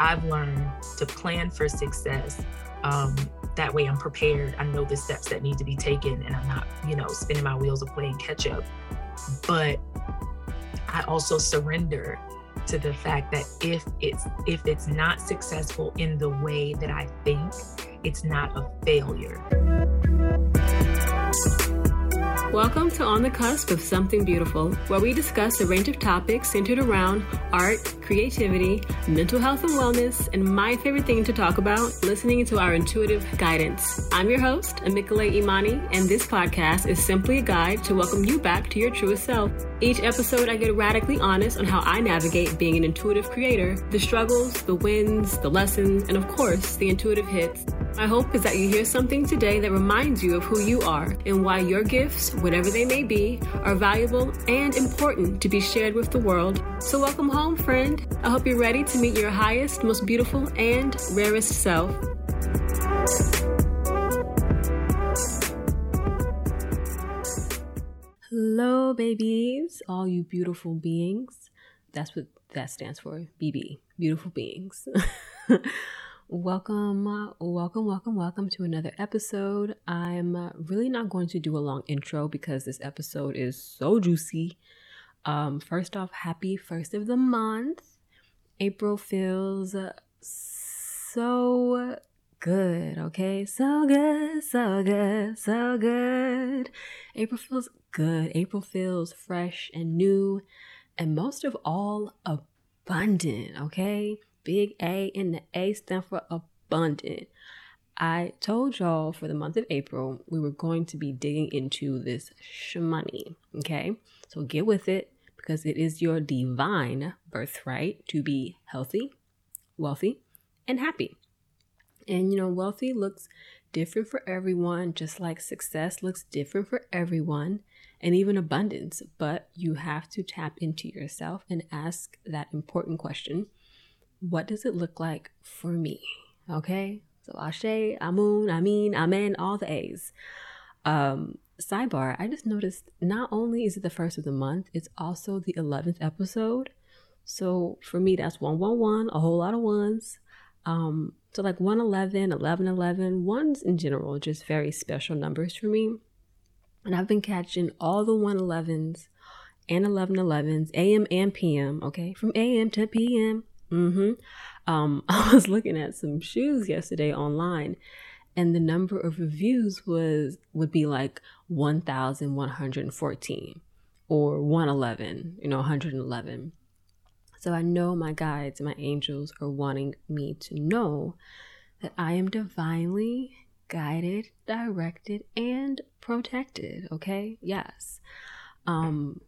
I've learned to plan for success. Um, that way I'm prepared. I know the steps that need to be taken and I'm not, you know, spinning my wheels of playing catch up. But I also surrender to the fact that if it's if it's not successful in the way that I think, it's not a failure. Welcome to On the Cusp of Something Beautiful, where we discuss a range of topics centered around art, creativity, mental health and wellness, and my favorite thing to talk about, listening to our intuitive guidance. I'm your host, Amikale Imani, and this podcast is simply a guide to welcome you back to your truest self. Each episode, I get radically honest on how I navigate being an intuitive creator, the struggles, the wins, the lessons, and of course, the intuitive hits. My hope is that you hear something today that reminds you of who you are and why your gifts, whatever they may be, are valuable and important to be shared with the world. So, welcome home, friend. I hope you're ready to meet your highest, most beautiful, and rarest self. Hello, babies, all you beautiful beings. That's what that stands for BB, beautiful beings. Welcome, welcome, welcome, welcome to another episode. I'm really not going to do a long intro because this episode is so juicy. Um, first off, happy first of the month. April feels so good, okay? So good, so good, so good. April feels good. April feels fresh and new, and most of all, abundant, okay? Big A, and the A stand for abundant. I told y'all for the month of April, we were going to be digging into this shmoney. Okay. So get with it because it is your divine birthright to be healthy, wealthy, and happy. And you know, wealthy looks different for everyone, just like success looks different for everyone, and even abundance. But you have to tap into yourself and ask that important question what does it look like for me? Okay. So Ashe, Amun, Amin, Amen, all the A's. Um, sidebar, I just noticed not only is it the first of the month, it's also the 11th episode. So for me, that's 111, a whole lot of ones. Um, so like 111, 1111, ones in general, just very special numbers for me. And I've been catching all the 111s and 1111s, AM and PM, okay, from AM to PM. Mm-hmm. Um, I was looking at some shoes yesterday online, and the number of reviews was would be like one thousand one hundred fourteen or one eleven. You know, one hundred eleven. So I know my guides and my angels are wanting me to know that I am divinely guided, directed, and protected. Okay. Yes. Um,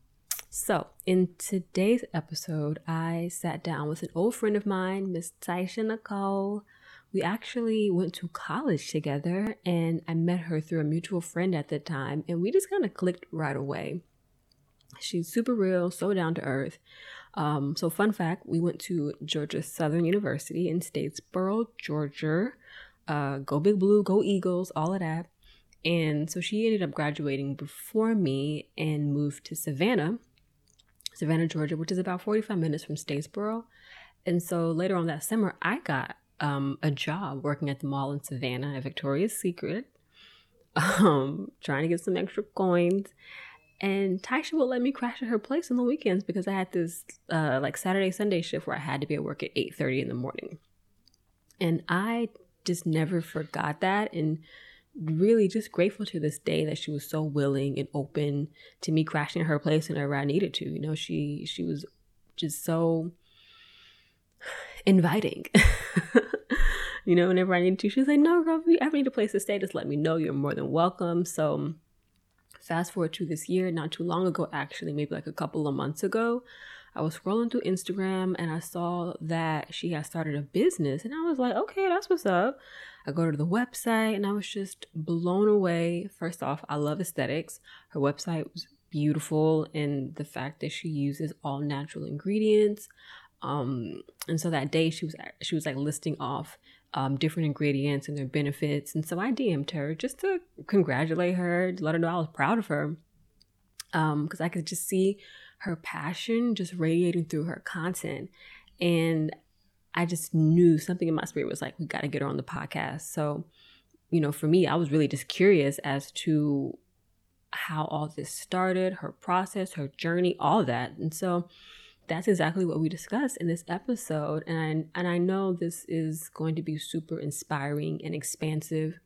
so, in today's episode, I sat down with an old friend of mine, Miss Taisha Nicole. We actually went to college together, and I met her through a mutual friend at the time, and we just kind of clicked right away. She's super real, so down to earth. Um, so, fun fact we went to Georgia Southern University in Statesboro, Georgia. Uh, go Big Blue, go Eagles, all of that. And so she ended up graduating before me and moved to Savannah Savannah, Georgia, which is about 45 minutes from Statesboro. And so later on that summer, I got um, a job working at the mall in Savannah at Victoria's Secret, um, trying to get some extra coins. And Taisha would let me crash at her place on the weekends because I had this uh, like Saturday Sunday shift where I had to be at work at 8:30 in the morning. And I just never forgot that and really just grateful to this day that she was so willing and open to me crashing at her place whenever I needed to. You know, she she was just so inviting. you know, whenever I needed to, she was like, "No, girl, if you ever need a place to stay, just let me know. You're more than welcome." So, fast forward to this year, not too long ago, actually, maybe like a couple of months ago, I was scrolling through Instagram and I saw that she had started a business, and I was like, "Okay, that's what's up." I go to the website and I was just blown away. First off, I love aesthetics. Her website was beautiful and the fact that she uses all natural ingredients. Um, and so that day she was she was like listing off um, different ingredients and their benefits. And so I DM'd her just to congratulate her, to let her know I was proud of her. Um, because I could just see her passion just radiating through her content. And I just knew something in my spirit was like, we got to get her on the podcast. So, you know, for me, I was really just curious as to how all this started, her process, her journey, all that. And so that's exactly what we discussed in this episode. And I, and I know this is going to be super inspiring and expansive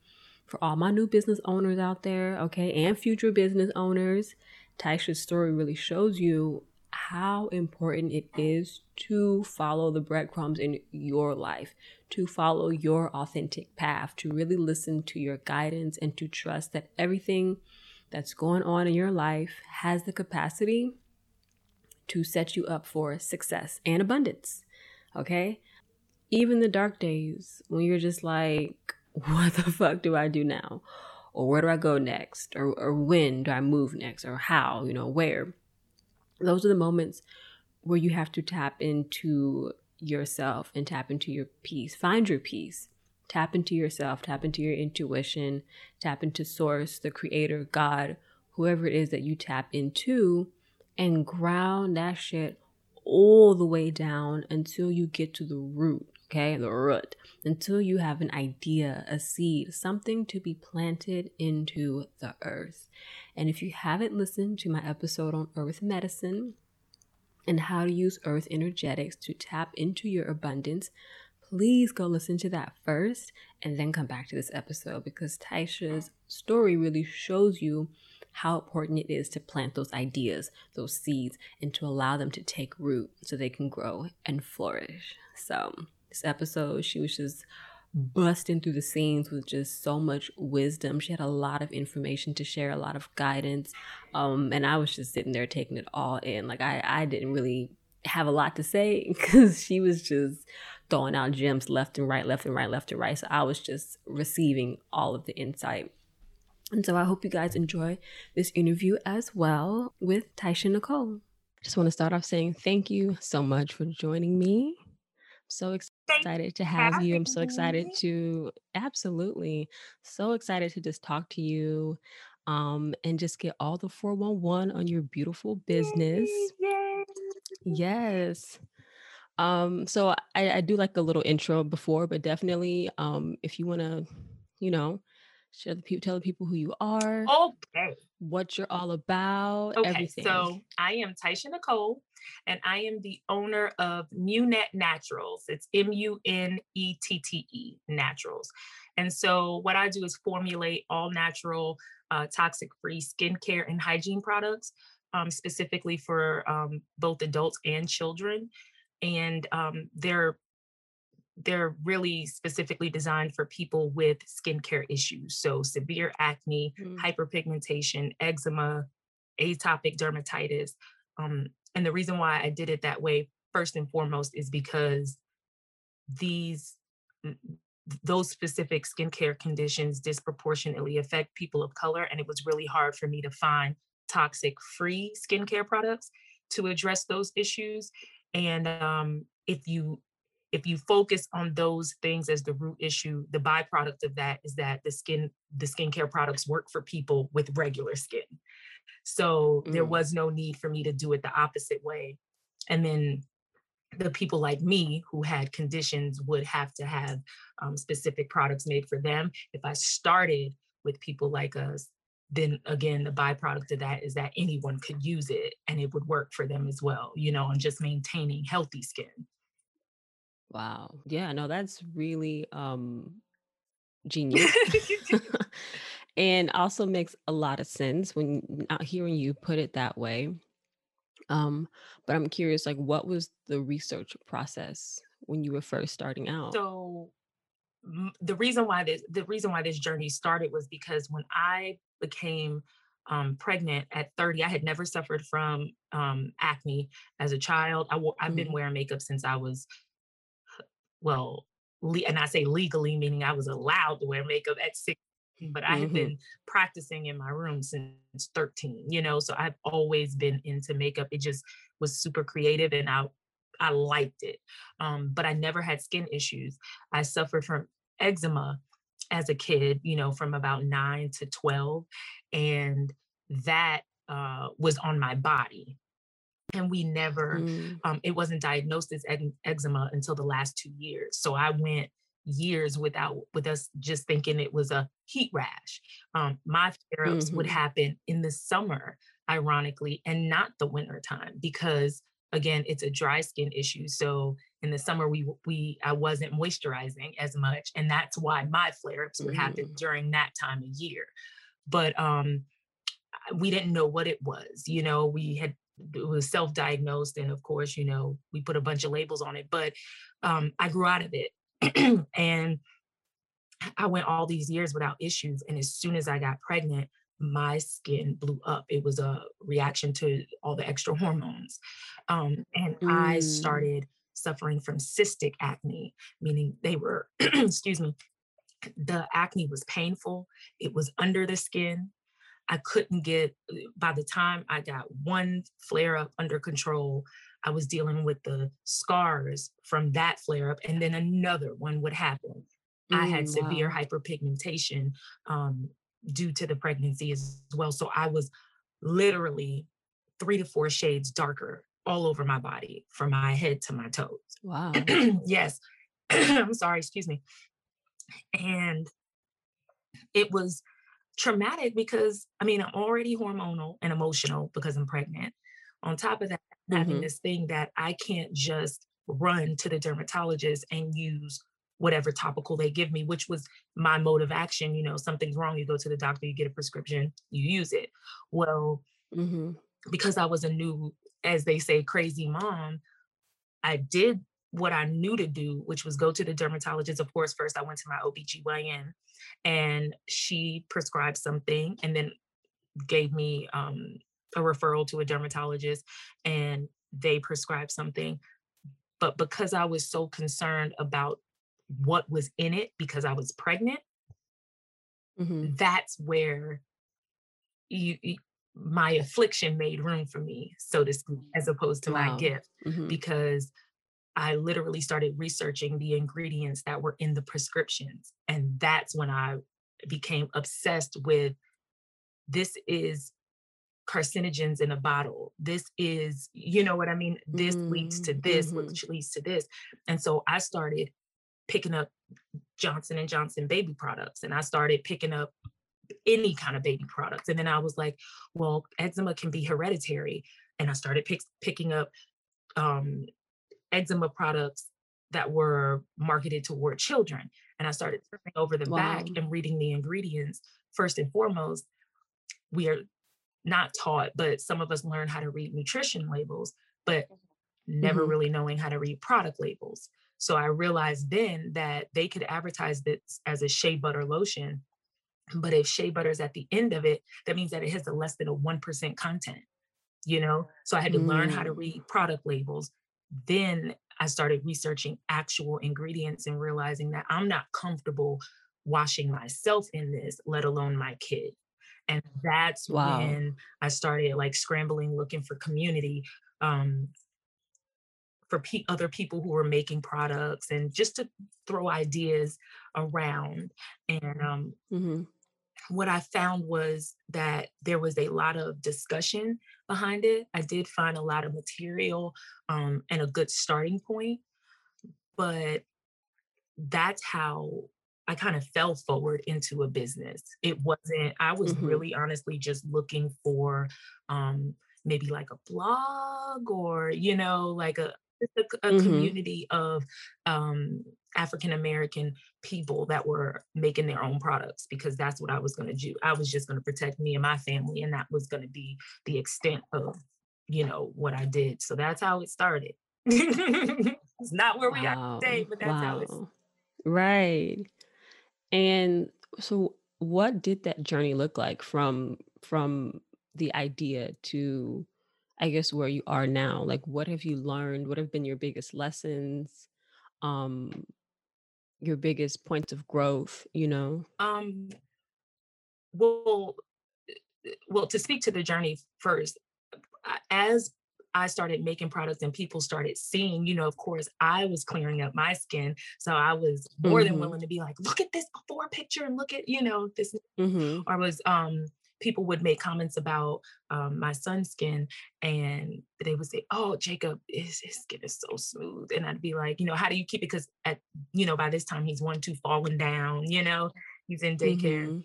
for all my new business owners out there, okay, and future business owners. Taisha's story really shows you how important it is to follow the breadcrumbs in your life, to follow your authentic path, to really listen to your guidance and to trust that everything that's going on in your life has the capacity to set you up for success and abundance. Okay? Even the dark days when you're just like, what the fuck do I do now? Or where do I go next? Or, or when do I move next? Or how, you know, where? Those are the moments where you have to tap into yourself and tap into your peace. Find your peace. Tap into yourself, tap into your intuition, tap into source, the creator, God, whoever it is that you tap into, and ground that shit all the way down until you get to the root, okay? The root. Until you have an idea, a seed, something to be planted into the earth. And if you haven't listened to my episode on earth medicine and how to use earth energetics to tap into your abundance, please go listen to that first and then come back to this episode because Taisha's story really shows you how important it is to plant those ideas, those seeds, and to allow them to take root so they can grow and flourish. So, this episode, she was just busting through the scenes with just so much wisdom. She had a lot of information to share, a lot of guidance. Um, and I was just sitting there taking it all in. Like I, I didn't really have a lot to say because she was just throwing out gems left and right, left and right, left and right. So I was just receiving all of the insight. And so I hope you guys enjoy this interview as well with Taisha Nicole. Just want to start off saying thank you so much for joining me. I'm so excited to have you. I'm so excited to absolutely so excited to just talk to you um, and just get all the 411 on your beautiful business. Yay. Yes. Um, so I, I do like a little intro before, but definitely um if you wanna, you know, share the people tell the people who you are, Okay. what you're all about, Okay. everything. So I am Taisha Nicole, and I am the owner of Munette Naturals. It's M U N E T T E Naturals. And so what I do is formulate all natural, uh, toxic-free skincare and hygiene products, um, specifically for um, both adults and children. And um, they're they're really specifically designed for people with skincare issues. So severe acne, Mm, hyperpigmentation, eczema, atopic dermatitis. Um, and the reason why I did it that way, first and foremost, is because these those specific skincare conditions disproportionately affect people of color. And it was really hard for me to find toxic free skincare products to address those issues. And um, if you if you focus on those things as the root issue, the byproduct of that is that the skin the skincare products work for people with regular skin. So there mm, was no need for me to do it the opposite way. And then the people like me who had conditions would have to have um, specific products made for them. If I started with people like us, then again, the byproduct of that is that anyone could use it and it would work for them as well, you know, and just maintaining healthy skin. Wow. Yeah, no, that's really um genius. and also makes a lot of sense when not hearing you put it that way. Um, but I'm curious, like, what was the research process when you were first starting out? so the reason why this the reason why this journey started was because when I became um, pregnant at 30, I had never suffered from um, acne as a child. I wo- I've been Mm, wearing makeup since I was well, le- and I say legally, meaning I was allowed to wear makeup at 16, but I had mhm, been practicing in my room since 13, you know, so I've always been into makeup. It just was super creative and I I liked it. Um, but I never had skin issues. I suffered from eczema as a kid, you know, from about nine to 12. And that uh, was on my body and we never mm. um, it wasn't diagnosed as eczema until the last two years so i went years without with us just thinking it was a heat rash um, my flare-ups mm-hmm. would happen in the summer ironically and not the winter time because again it's a dry skin issue so in the summer we we i wasn't moisturizing as much and that's why my flare-ups would mm-hmm. happen during that time of year but um we didn't know what it was you know we had it was self-diagnosed and of course you know we put a bunch of labels on it but um, i grew out of it. And i went all these years without issues and as soon as i got pregnant my skin blew up. It was a reaction to all the extra hormones um, and mm. i started suffering from cystic acne meaning they were excuse me the acne was painful. It was under the skin I couldn't get, uh, by the time I got one flare up under control, I was dealing with the scars from that flare up, and then another one would happen. Mm, I had severe wow. hyperpigmentation um, due to the pregnancy as well. So I was literally three to four shades darker all over my body from my head to my toes. Wow. yes. I'm sorry, excuse me. And it was traumatic because I mean, I'm already hormonal and emotional because I'm pregnant. On top of that, mm-hmm. having this thing that I can't just run to the dermatologist and use whatever topical they give me, which was my mode of action. You know, something's wrong, you go to the doctor, you get a prescription, you use it. Well, mm-hmm. because I was a new, as they say, crazy mom, I did what I knew to do, which was go to the dermatologist. Of course, first I went to my OBGYN and she prescribed something and then gave me um, a referral to a dermatologist and they prescribed something. But because I was so concerned about what was in it because I was pregnant, mm-hmm. that's where you, you, my affliction made room for me, so to speak, as opposed to wow. my gift, mm-hmm. because I literally started researching the ingredients that were in the prescriptions. And that's when I became obsessed with this is carcinogens in a bottle. This is, you know what I mean? This mm-hmm. leads to this, mm-hmm. which leads to this. And so I started picking up Johnson and Johnson baby products and I started picking up any kind of baby products. And then I was like, well, eczema can be hereditary. And I started pick, picking up um, eczema products that were marketed toward children. And I started turning over the wow. back and reading the ingredients. First and foremost, we are not taught, but some of us learn how to read nutrition labels, but mm-hmm. never mm-hmm. really knowing how to read product labels. So I realized then that they could advertise this as a shea butter lotion. But if shea butter is at the end of it, that means that it has a less than a 1% content, you know? So I had to mm. learn how to mm. read product labels, then I started researching actual ingredients and realizing that I'm not comfortable washing myself in this, let alone my kid. And that's wow. when I started like scrambling, looking for community, um, for pe- other people who were making products and just to throw ideas around. And um, mm-hmm what I found was that there was a lot of discussion behind it. I did find a lot of material um, and a good starting point, but that's how I kind of fell forward into a business. It wasn't, I was mm-hmm. really honestly just looking for um, maybe like a blog or, you know, like a, a, a mm-hmm. community of um, African American people that were making their own products because that's what I was going to do. I was just going to protect me and my family, and that was going to be the extent of, you know, what I did. So that's how it started. it's not where we wow. are today, but that's wow. how it's right. And so, what did that journey look like from from the idea to I guess where you are now? Like what have you learned? What have been your biggest lessons? Um your biggest points of growth, you know? Um well well to speak to the journey first as I started making products and people started seeing, you know, of course, I was clearing up my skin. So I was more mm-hmm. than willing to be like, look at this before picture and look at, you know, this mm-hmm. or was um people would make comments about um, my son's skin and they would say, Oh, Jacob, his, his skin is so smooth. And I'd be like, you know, how do you keep it? Because at, you know, by this time he's one, two falling down, you know, he's in daycare. Mm-hmm.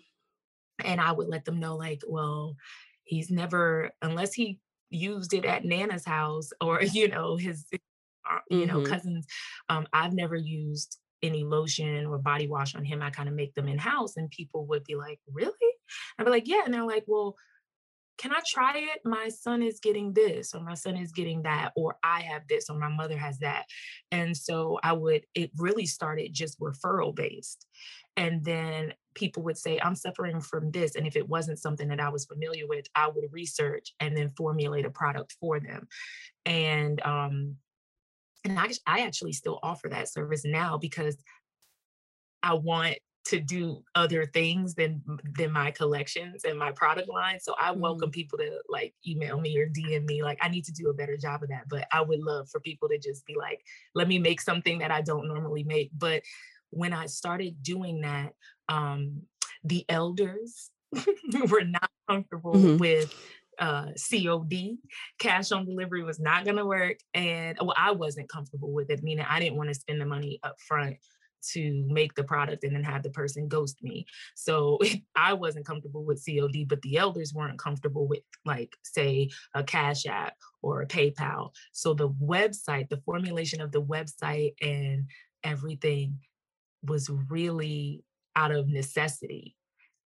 And I would let them know, like, well, he's never, unless he used it at Nana's house or, you know, his, uh, you know, mm-hmm. cousins, um, I've never used any lotion or body wash on him. I kind of make them in house. And people would be like, really? I'd be like, yeah. And they're like, well, can I try it? My son is getting this, or my son is getting that, or I have this, or my mother has that. And so I would, it really started just referral based. And then people would say, I'm suffering from this. And if it wasn't something that I was familiar with, I would research and then formulate a product for them. And um, and I, I actually still offer that service now because I want to do other things than than my collections and my product line. So I welcome mm. people to like email me or DM me. Like I need to do a better job of that. But I would love for people to just be like, let me make something that I don't normally make. But when I started doing that, um, the elders were not comfortable mm-hmm. with uh, COD, cash on delivery was not going to work. And well, I wasn't comfortable with it, meaning I didn't want to spend the money up front to make the product and then have the person ghost me. So I wasn't comfortable with COD, but the elders weren't comfortable with, like, say, a Cash App or a PayPal. So the website, the formulation of the website and everything was really out of necessity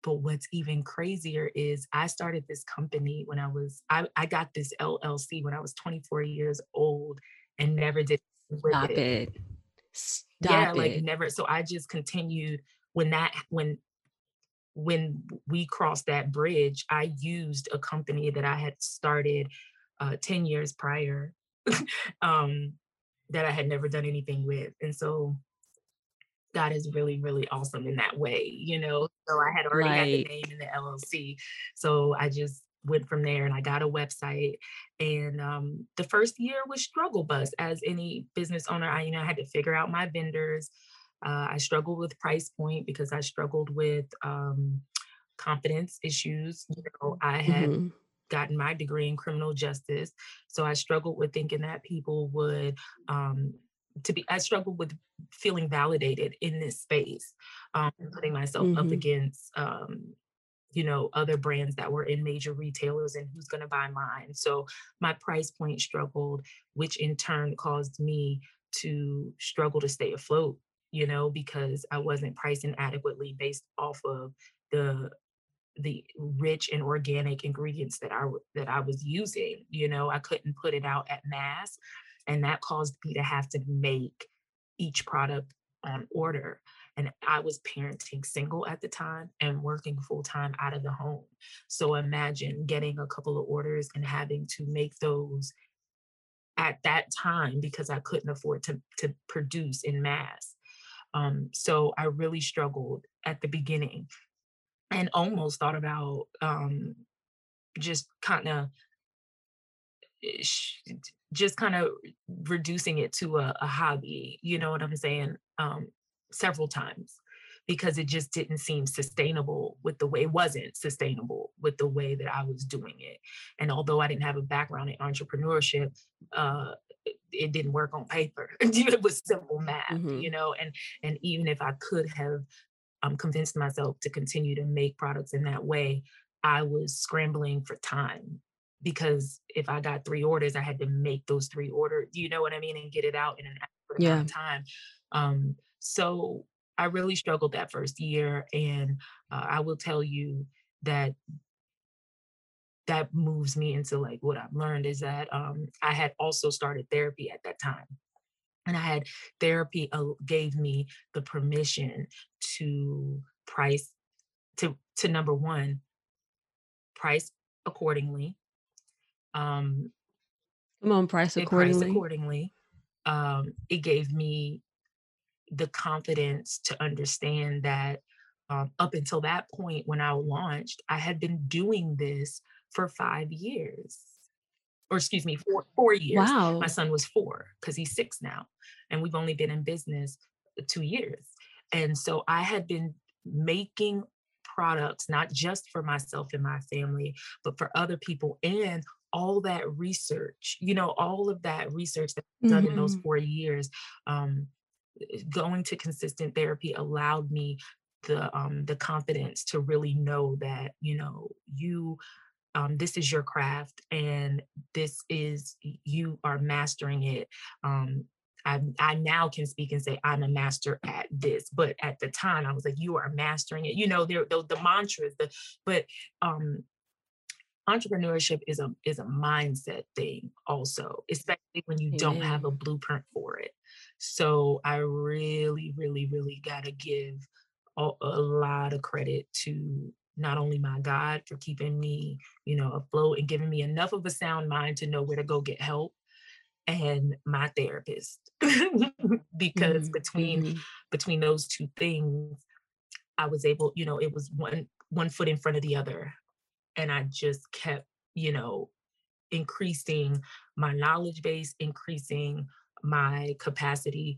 but what's even crazier is I started this company when I was, I, I got this LLC when I was 24 years old and never did. Stop it. it. Stop yeah, it. like never. So I just continued when that, when, when we crossed that bridge, I used a company that I had started uh, 10 years prior um, that I had never done anything with. And so God is really, really awesome in that way, you know. So I had already right. had the name in the LLC. So I just went from there and I got a website. And um, the first year was struggle bus. As any business owner, I, you know, I had to figure out my vendors. Uh, I struggled with price point because I struggled with um, confidence issues. You know, I had mm-hmm. gotten my degree in criminal justice. So I struggled with thinking that people would um, to be i struggled with feeling validated in this space um, putting myself mm-hmm. up against um, you know other brands that were in major retailers and who's going to buy mine so my price point struggled which in turn caused me to struggle to stay afloat you know because i wasn't pricing adequately based off of the the rich and organic ingredients that I that I was using. You know, I couldn't put it out at mass and that caused me to have to make each product on order. And I was parenting single at the time and working full time out of the home. So imagine getting a couple of orders and having to make those at that time because I couldn't afford to, to produce in mass. Um, so I really struggled at the beginning and almost thought about um, just kind of eh, just kind of reducing it to a, a, hobby, you know what I'm saying? Um, several times because it just didn't seem sustainable with the way it wasn't sustainable with the way that I was doing it. And although I didn't have a background in entrepreneurship, uh, it, it didn't work on paper. it was simple math, mm-hmm. you know, and and even if I could have um, convinced myself to continue to make products in that way, I was scrambling for time because if I got three orders, I had to make those three orders, you know what I mean, and get it out in an yeah. time. Um, so I really struggled that first year, and uh, I will tell you that that moves me into like what I've learned is that um, I had also started therapy at that time. And I had therapy uh, gave me the permission to price to to number one price accordingly um, Come on, price accordingly. Price accordingly. Um, it gave me the confidence to understand that um, up until that point when I launched, I had been doing this for five years, or excuse me, four, four years. Wow. My son was four because he's six now, and we've only been in business two years. And so I had been making products, not just for myself and my family, but for other people and all that research, you know, all of that research that I've done mm-hmm. in those mm-hmm. four years, um, going to consistent therapy allowed me the um, the confidence to really know that you know you um, this is your craft and this is you are mastering it um, I, I now can speak and say I'm a master at this, but at the time I was like, you are mastering it. You know, there the, the mantras, the but um entrepreneurship is a is a mindset thing also, especially when you don't have a blueprint for it. So I really, really, really gotta give a, a lot of credit to not only my God for keeping me, you know, afloat and giving me enough of a sound mind to know where to go get help, and my therapist because mm-hmm. between mm-hmm. between those two things i was able you know it was one one foot in front of the other and i just kept you know increasing my knowledge base increasing my capacity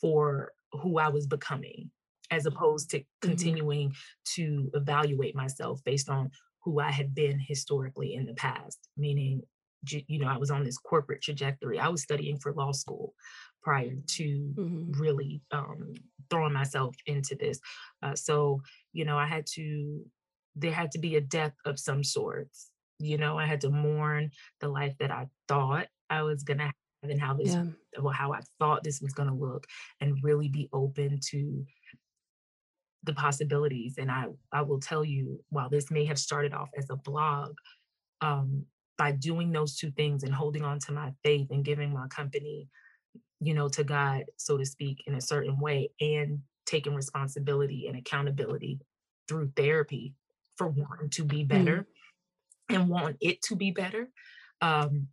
for who i was becoming as opposed to mm-hmm. continuing mm-hmm. to evaluate myself based on who i had been historically in the past meaning you know, I was on this corporate trajectory. I was studying for law school prior to mm-hmm. really um, throwing myself into this. Uh, so, you know, I had to, there had to be a death of some sorts. You know, I had to mourn the life that I thought I was going to have then how this, yeah. well, how I thought this was going to look and really be open to the possibilities. And I, I will tell you, while this may have started off as a blog, um, by doing those two things and holding on to my faith and giving my company, you know, to God, so to speak, in a certain way, and taking responsibility and accountability through therapy for wanting to be better mm. and want it to be better. Um,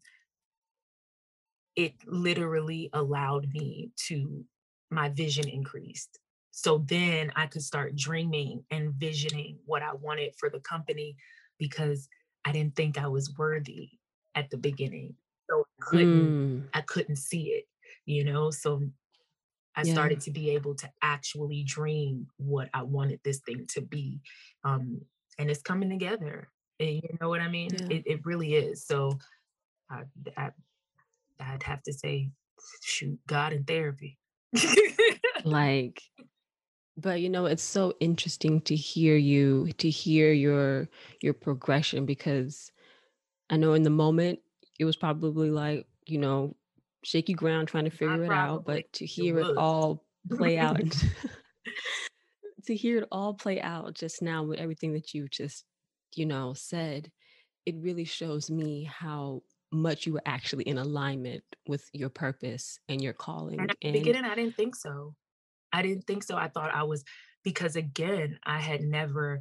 it literally allowed me to, my vision increased. So then I could start dreaming and visioning what I wanted for the company because I didn't think I was worthy at the beginning. So I couldn't mm. I couldn't see it, you know? So I yeah. started to be able to actually dream what I wanted this thing to be. Um, and it's coming together. And you know what I mean? Yeah. It, it really is. So I, I, I'd have to say, shoot, God in therapy. like but you know, it's so interesting to hear you, to hear your your progression because I know in the moment it was probably like, you know, shaky ground trying to figure it out, but to hear it, it all play out to hear it all play out just now with everything that you just, you know, said, it really shows me how much you were actually in alignment with your purpose and your calling. And at the beginning, I didn't think so. I didn't think so. I thought I was because again, I had never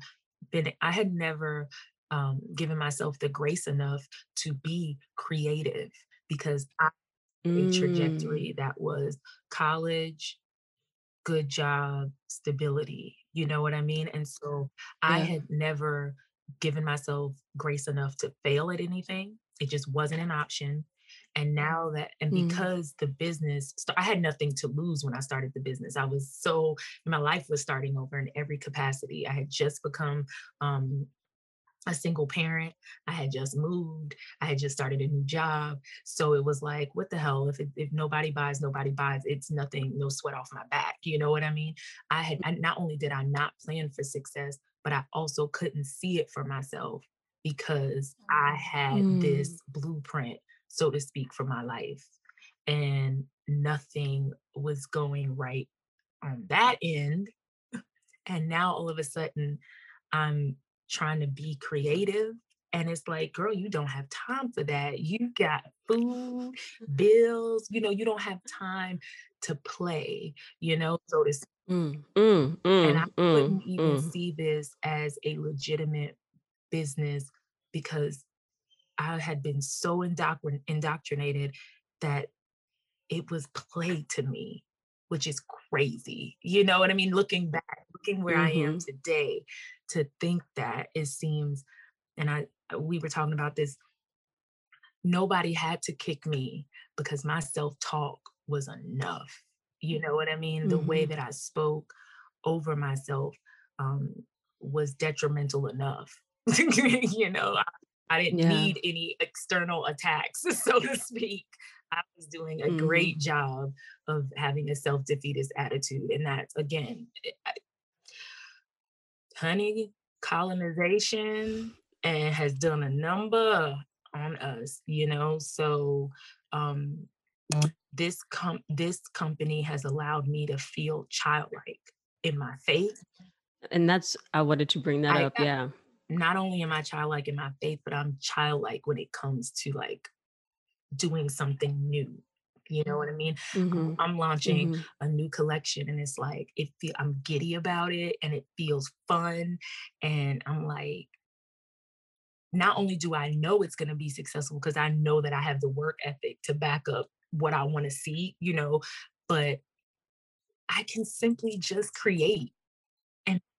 been I had never um, given myself the grace enough to be creative because I mm. a trajectory that was college, good job, stability. You know what I mean? And so yeah. I had never given myself grace enough to fail at anything. It just wasn't an option. And now that, and mm. because mm. the business, I had nothing to lose when I started the business. I was so, my life was starting over in every capacity. I had just become um, a single parent. I had just moved. I had just started a new job. So it was like, what the hell? If it, if nobody buys, nobody buys. It's nothing, no sweat off my back. You know what I mean? I had I, not only did I not plan for success, but I also couldn't see it for myself because I had mm. this blueprint so to speak, for my life. And nothing was going right on that end. And now all of a sudden, I'm trying to be creative. And it's like, girl, you don't have time for that. You got food, bills, you know, you don't have time to play, you know, so to speak. Mm, mm, mm, and I couldn't mm, even mm. see this as a legitimate business because I had been so indoctrin- indoctrinated that it was play to me, which is crazy. You know what I mean? Looking back, looking where mm-hmm. I am mm-hmm. today, to think that it seems, and I uh, we were talking about this. Nobody had to kick me because my self talk was enough. You know what I mean? Mm-hmm. The way mm-hmm. that I spoke over myself, um, was detrimental enough. you know, I, I didn't yeah. need any external attacks, so to speak. I was doing a mm-hmm. great job of having a self defeatist attitude. And that's, again, I, honey, colonization and has done a number on us, you know. So um this com this company has allowed me to feel childlike in my faith. And that's I wanted to bring that I, up. I, yeah. Not only am I childlike in my faith, but I'm childlike when it comes to like doing something new. You know what I mean? Mm-hmm. I'm launching mm-hmm. a new collection and it's like it feel I'm giddy about it and it feels fun. And I'm like, not only do I know it's going to be successful because I know that I have the work ethic to back up what I want to see, you know, but I can simply just create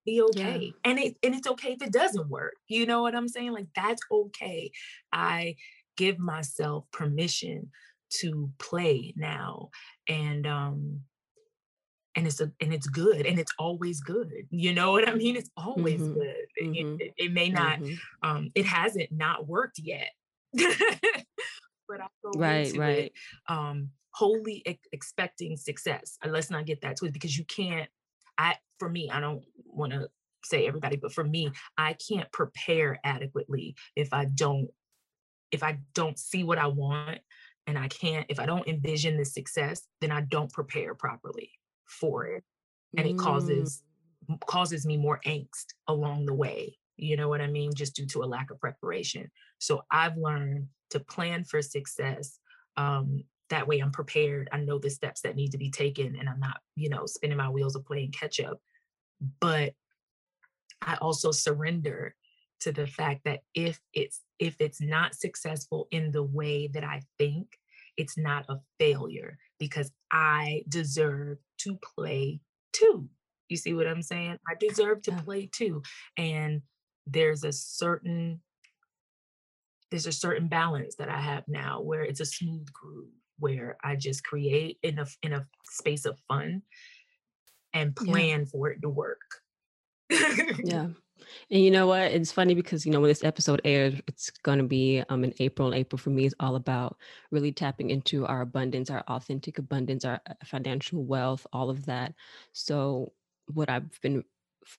be okay. Yeah. And it and it's okay if it doesn't work. You know what I'm saying? Like that's okay. I give myself permission to play now and um and it's a, and it's good and it's always good you know what i mean it's always mm-hmm. good mm-hmm. It, it, may not mm-hmm. um it hasn't not worked yet but i go right into right it, um wholly ex- expecting success let's not get that twisted because you can't i for me i don't want to say everybody but for me i can't prepare adequately if i don't if i don't see what i want and i can't if i don't envision the success then i don't prepare properly for it and it causes mm. causes me more angst along the way you know what i mean just due to a lack of preparation so i've learned to plan for success um, that way i'm prepared i know the steps that need to be taken and i'm not you know spinning my wheels of playing catch up but i also surrender to the fact that if it's if it's not successful in the way that i think it's not a failure because I deserve to play too. You see what I'm saying? I deserve to play too. And there's a certain there's a certain balance that I have now where it's a smooth groove where I just create in a in a space of fun and plan yeah. for it to work. yeah. And you know what? It's funny because you know when this episode airs, it's going to be um in April. And April for me is all about really tapping into our abundance, our authentic abundance, our uh, financial wealth, all of that. So what I've been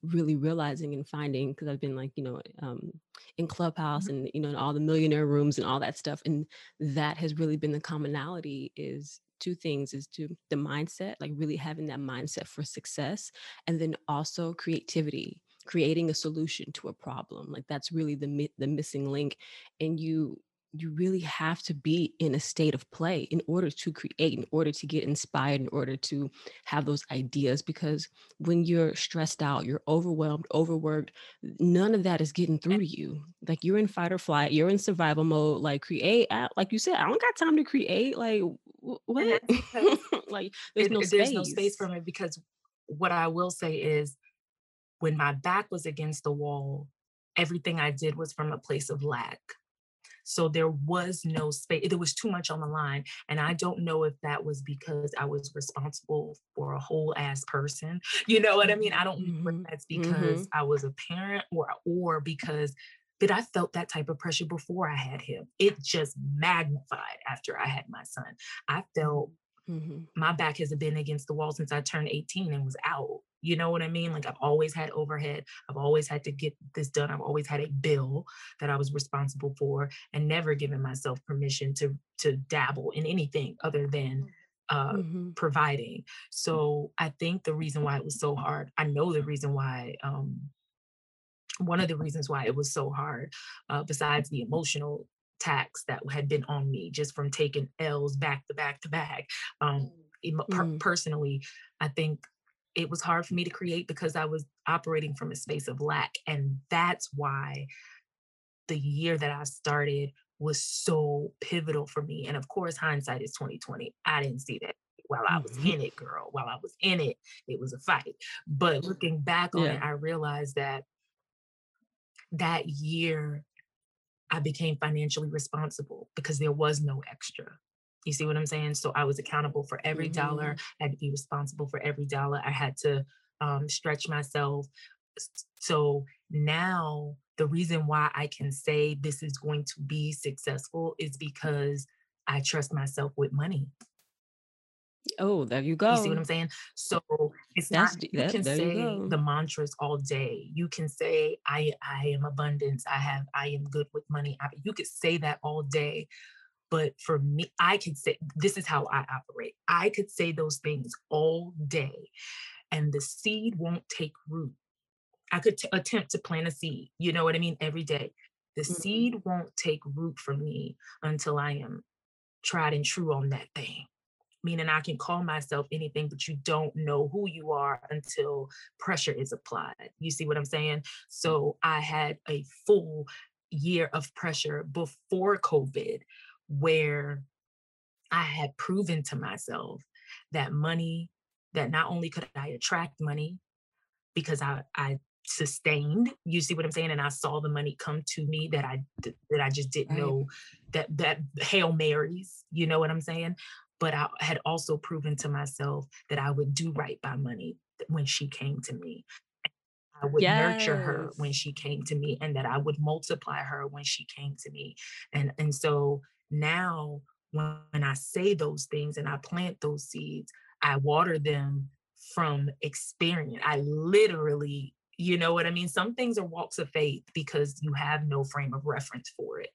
really realizing and finding because I've been like you know um, in Clubhouse mm-hmm. and you know in all the millionaire rooms and all that stuff, and that has really been the commonality is two things is to the mindset like really having that mindset for success and then also creativity creating a solution to a problem like that's really the the missing link and you you really have to be in a state of play in order to create in order to get inspired in order to have those ideas because when you're stressed out you're overwhelmed overworked none of that is getting through to you. Like you're in fight or flight you're in survival mode like create like you said i don't got time to create like what? like there's no space there's no space. for me because what i will say is when my back was against the wall, everything I did was from a place of lack. So there was no space, there was too much on the line. And I don't know if that was because I was responsible for a whole ass person. You know what I mean? I don't know mm-hmm. if that's because mm-hmm. I was a parent or or because that I felt that type of pressure before I had him. It just magnified after I had my son. I felt mm-hmm. my back has been against the wall since I turned 18 and was out. You know what I mean? Like I've always had overhead. I've always had to get this done. I've always had a bill that I was responsible for and never given myself permission to to dabble in anything other than uh, mm-hmm. providing. So I think the reason why it was so hard, I know the reason why um, one of the reasons why it was so hard, uh, besides the emotional tax that had been on me just from taking L's back to back to back. Um, mm. personally, I think it was hard for me to create because I was operating from a space of lack. And that's why the year that I started was so pivotal for me. And of course, hindsight is 2020. I didn't see that while I was mm-hmm. in it, girl. While I was in it, it was a fight. But looking back on yeah. it, I realized that that year I became financially responsible because there was no extra. You see what I'm saying? So I was accountable for every mm-hmm. dollar. I had to be responsible for every dollar. I had to um, stretch myself So now the reason why I can say this is going to be successful is because I trust myself with money. Oh, there you go. You see what. I'm saying? So it's not That's d you that can there you say the mantras all day. You can say I I am abundance. I have I am good with money. I, you could say that all day, but for me, I could say this is how I operate. I could say those things all day, and the seed won't take root. I could t- attempt to plant a seed. You know what I mean? Every day, the Mhm. seed won't take root for me until I am tried and true on that thing meaning I can call myself anything, but you don't know who you are until pressure is applied. You see what I'm saying? So I had a full year of pressure before COVID where I had proven to myself that money, that not only could I attract money because I, I sustained you see what i'm saying and i saw the money come to me that i that i just didn't Right. know that that hail marys you know what i'm saying? But i had also proven to myself that i would do right by money when she came to me. I would nurture her when she came to me and that i would multiply her when she came to me. And and so now when, when i say those things and i plant those seeds i water them from experience. I literally you know what i mean? Some things are walks of faith because you have no frame of reference for it.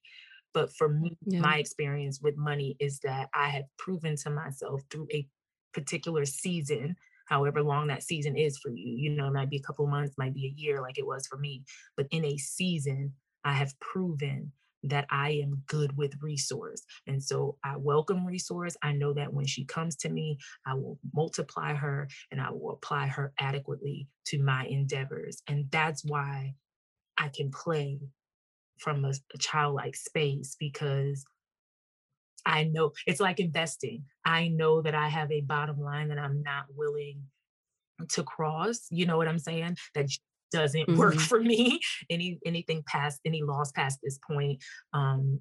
But for me, Yeah. my experience with money is that I have proven to myself through a particular season, however long that season is for you, you know, it might be a couple of months, might be a year like it was for me, but in a season, I have proven that I am good with resource. And so I welcome resource. I know that when she comes to me, I will multiply her and I will apply her adequately to my endeavors. And that's why I can play from a, a childlike space because I know it's like investing. I know that I have a bottom line that I'm not willing to cross. You know what I'm saying? That doesn't work Mhm. for me. Any anything past any loss past this point, um,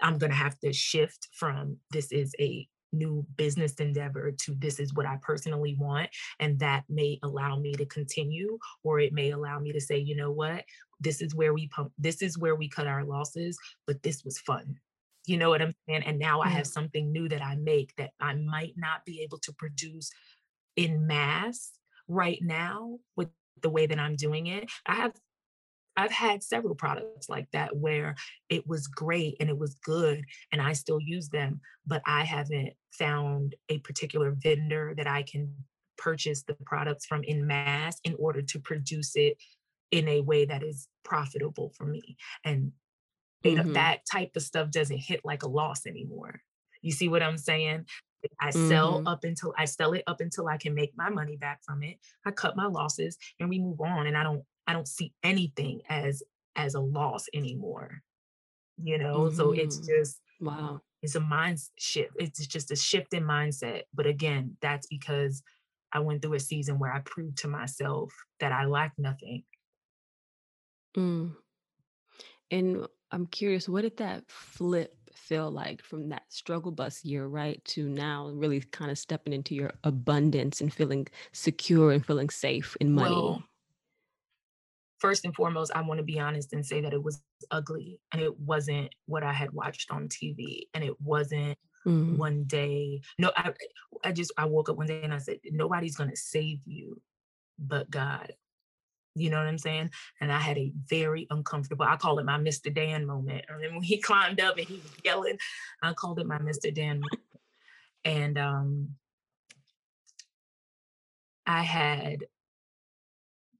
I'm gonna have to shift from this is a new business endeavor to this is what I personally want. And that may allow me to continue, or it may allow me to say, you know what, this is where we pump, this is where we cut our losses, but this was fun. You know what I'm saying? And now I have something new that I make that I might not be able to produce in mass right now with the way that I'm doing it. I have I've had several products like that where it was great and it was good and I still use them, but I haven't found a particular vendor that I can purchase the products from in mass in order to produce it in a way that is profitable for me. And they don't Mhm. that type of stuff doesn't hit like a loss anymore. You see what I'm saying? I sell Mhm. up until I sell it up until I can make my money back from it. I cut my losses and we move on and I don't I don't see anything as as a loss anymore, you know? So it's Mhm. just Wow. it's a mind shift. It's just a shift in mindset. But again, that's because I went through a season where I proved to myself that I lack nothing. Mm. And I'm curious, what did that flip feel like from that struggle bus year, right, to now really kind of stepping into your abundance and feeling secure and feeling safe in Well, money? first and foremost, I want to be honest and say that it was ugly and it wasn't what I had watched on TV and it wasn't Mhm. one day. No, I I just I woke up one day and I said, nobody's gonna save you but God. You know what I'm saying? And I had a very uncomfortable, I call it my Mr. Dan moment. And then when he climbed up and he was yelling, I called it my Mr. Dan moment. And um I had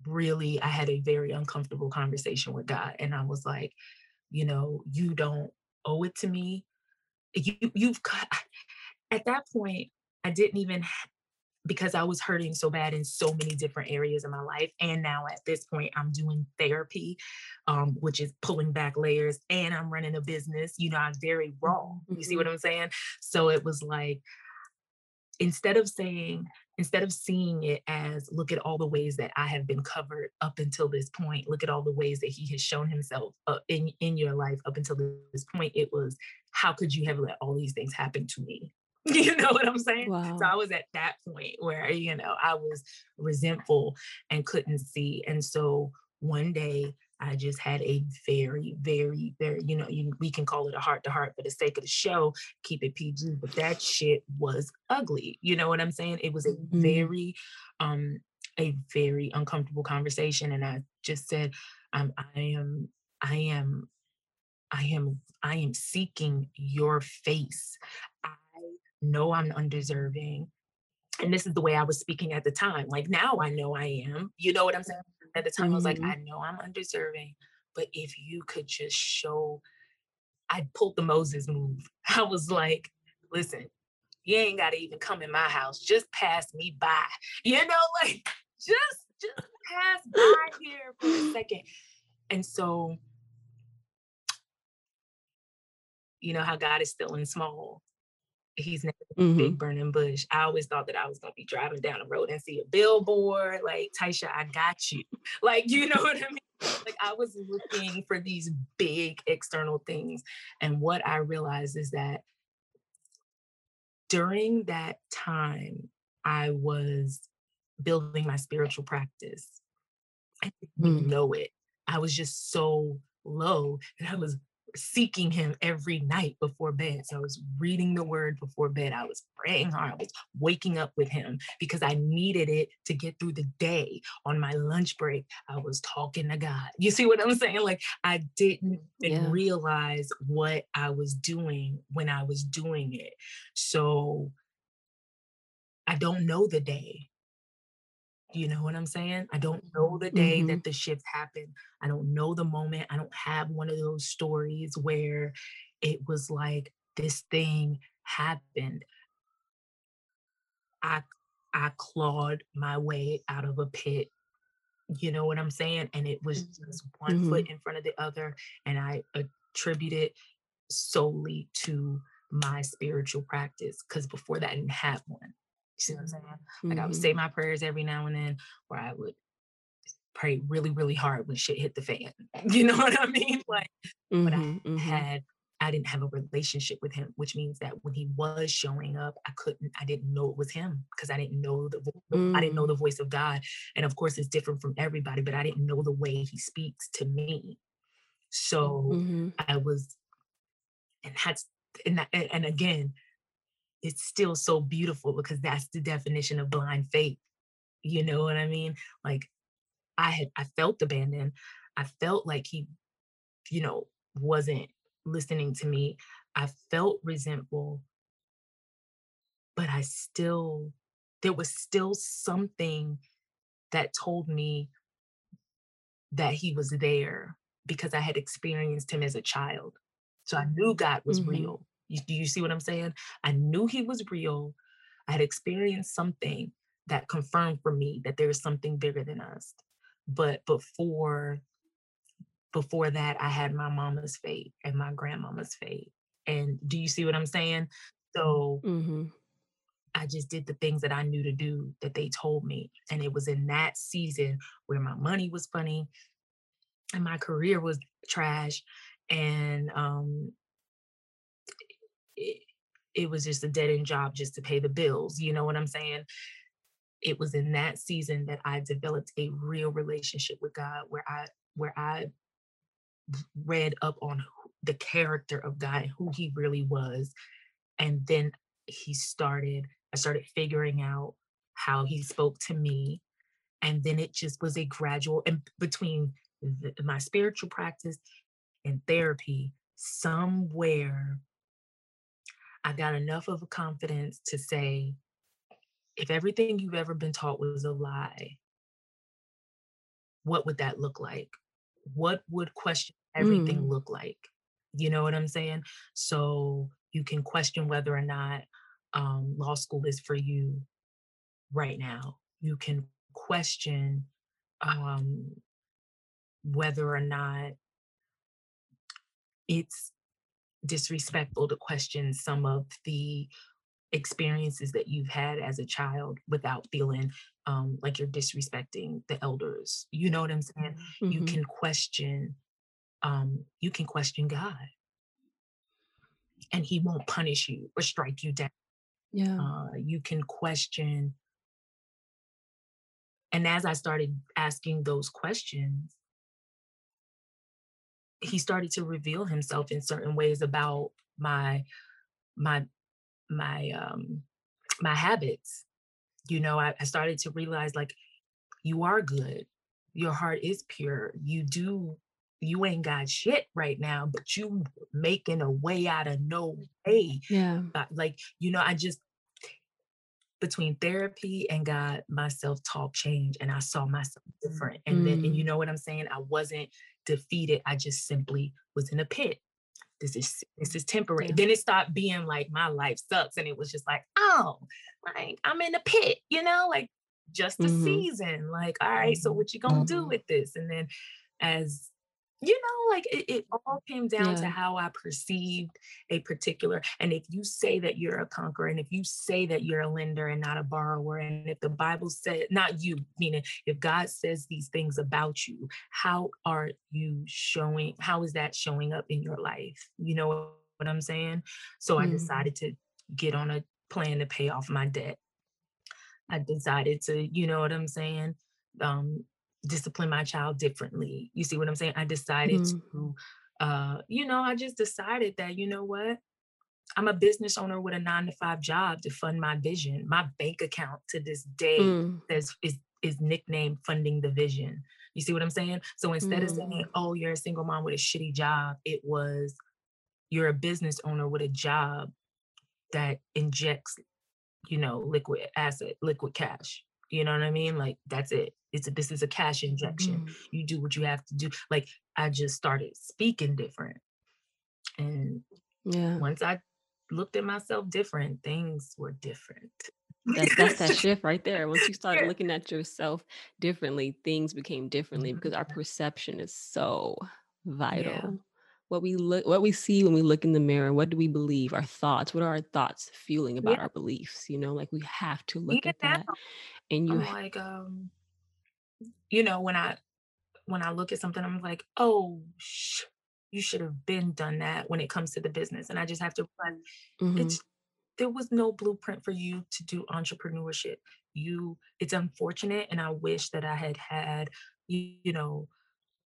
really, I had a very uncomfortable conversation with God. And I was like, you know, you don't owe it to me. You you've got at that point, I didn't even because I was hurting so bad in so many different areas of my life. And now at this point, I'm doing therapy, um, which is pulling back layers, and I'm running a business. You know, I'm very raw. You see what Mhm. I'm saying? So it was like, instead of saying, instead of seeing it as look at all the ways that I have been covered up until this point, look at all the ways that he has shown himself uh, in in your life up until this point, it was how could you have let all these things happen to me? You know what I'm saying? So I was at that point where, you know, I was resentful and couldn't see. And so one day I just had a very, very, very, you know, you, we can call it a heart to heart for the sake of the show, keep it PG, but that shit was ugly. You know what I'm saying? It was a mm-hmm. very, um, a very uncomfortable conversation. And I just said, um, I am, I am, I am, I am seeking your face. Know I'm undeserving. And this is the way I was speaking at the time. Like now I know I am. You know what I'm saying? At the time, mm-hmm. I was like, mm-hmm. I know I'm undeserving, but if you could just show, I pulled the Moses move. I was like, listen, you ain't got to even come in my house. Just pass me by. You know, like just just pass by here for a second. And so, you know how God is still in small he's never mm-hmm. big burning bush. I always thought that I was gonna be driving down the road and see a billboard. Like, Taisha, I got you. Like, you know what I mean? Like I was looking for these big external things. And what I realized is that during that time, I was building my spiritual practice. I didn't mm. know it. I was just so low and I was seeking him every night before bed. So I was reading the word before bed. I was praying hard. I was waking up with him because I needed it to get through the day. On my lunch break, I was talking to God. You see what I'm saying? Like I didn't yeah. realize what I was doing when I was doing it. So I don't know the day you know what I'm saying? I don't know the day mm-hmm. that the shift happened. I don't know the moment. I don't have one of those stories where it was like this thing happened. I I clawed my way out of a pit. You know what I'm saying? And it was mm-hmm. just one mm-hmm. foot in front of the other. And I attribute it solely to my spiritual practice because before that I didn't have one. You see what I'm saying? Mm-hmm. Like I would say mm-hmm. my prayers every now and then, or I would pray really, really hard when shit hit the fan. You know what I mean? Like, mm-hmm, but I mm-hmm. had I didn't have a relationship with him, which means that when he was showing up, I couldn't, I didn't know it was him because I didn't know the mm. I didn't know the voice of God. And of course it's different from everybody, but I didn't know the way he speaks to me. So mm-hmm. I was, and that's and that, and again, it's still so beautiful because that's the definition of blind faith. You know what I mean? Like I had I felt abandoned. I felt like he, you know, wasn't listening to me. I felt resentful. But I still, there was still something that told me that he was there because I had experienced him as a child. So I knew God was mm-hmm. real. You, do you see what I'm saying? I knew he was real. I had experienced something that confirmed for me that there is something bigger than us. But before before that, I had my mama's faith and my grandmama's faith. And do you see what I'm saying? So mm-hmm. I just did the things that I knew to do that they told me. And it was in that season where my money was funny and my career was trash. And um, it, was just a dead end job just to pay the bills. You know what I'm saying? It was in that season that I developed a real relationship with God where I where I read up on the character of God and who he really was. And then he started, I started figuring out how he spoke to me. And then it just was a gradual, and between the, my spiritual practice and therapy, somewhere I got enough of a confidence to say, if everything you've ever been taught was a lie, what would that look like? What would question everything mm. look like? You know what I'm saying? So you can question whether or not um, law school is for you right now. You can question um, whether or not it's disrespectful to question some of the experiences that you've had as a child without feeling um, like you're disrespecting the elders. You know what I'm saying? Mm-hmm. You can question, um, you can question God, and He won't punish you or strike you down. Yeah, uh, you can question. And as I started asking those questions, he started to reveal himself in certain ways about my my my um my habits you know I, I started to realize like you are good your heart is pure you do you ain't got shit right now but you making a way out of no way Yeah. Uh, like you know i just between therapy and god my self-talk changed and i saw myself different and then and you Mm. know what i'm saying i wasn't defeated i just simply was in a pit this is this is temporary. Yeah. Then it stopped being like my life sucks, and it was just like, oh, like I'm in a pit, you know, like just a Mhm. season. Like, all right, so what you gonna do Mhm. with this? And then as you know, like it, it all came down to how I perceived a particular. And if you say that you're a conqueror, and if you say that you're a lender and not a borrower, and if the Bible said, not you, meaning if God says these things about you, how are you showing? How is that showing up in your life? You know what I'm saying? So I Mhm. decided to get on a plan to pay off my debt. I decided to, you know what I'm saying? Um, discipline my child differently. You see what I'm saying? I decided Mhm. to, uh, you know, I just decided that, you know what? I'm a business owner with a nine to five job to fund my vision. My bank account to this day Mm. says is is nicknamed funding the vision. You see what I'm saying? So instead of saying, Mm. oh, you're a single mom with a shitty job, it was you're a business owner with a job that injects you know, liquid asset, liquid cash. You know what I mean? Like that's it. It's a, this is a cash injection. Mm. You do what you have to do. Like I just started speaking different. And Yeah. once I looked at myself different, things were different. That's that's that shift right there. Once you started looking at yourself differently, things became differently because our perception is so vital. What we look what we see when we look in the mirror, what do we believe? Our thoughts, what are our thoughts feeling about Yeah. our beliefs? You know, like we have to look Even at now, that. And you I'm like, um, you know, when I when I look at something, I'm like, oh, sh- you should have been done that when it comes to the business. And I just have to realize Mhm. it's there was no blueprint for you to do entrepreneurship. You, it's unfortunate, and I wish that I had had, you, you know,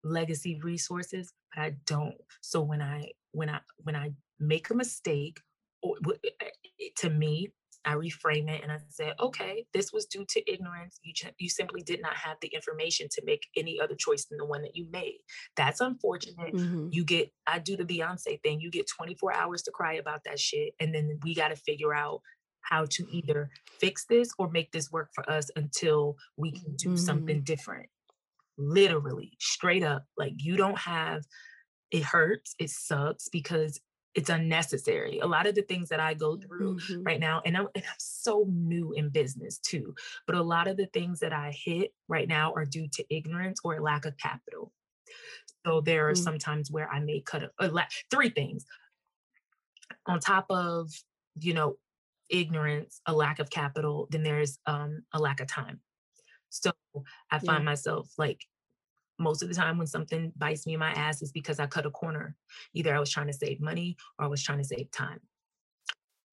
legacy resources, but I don't. So when I when I when I make a mistake, or w- eh, eh, to me, I reframe it and I say, okay, this was due to ignorance. You ch- you simply did not have the information to make any other choice than the one that you made. That's unfortunate. Mhm. You get, I do the Beyonce thing. You get 24 hours to cry about that shit, and then we got to figure out how to either fix this or make this work for us until we can do something Mhm. different literally straight up like you don't have it hurts it sucks because it's unnecessary a lot of the things that i go through Mhm. right now and I'm, and I'm so new in business too but a lot of the things that i hit right now are due to ignorance or lack of capital so there are Mm. some times where i may cut a, a la- three things on top of you know ignorance a lack of capital then there's um a lack of time so i Yeah. find myself like most of the time when something bites me in my ass is because I cut a corner. Either I was trying to save money or I was trying to save time.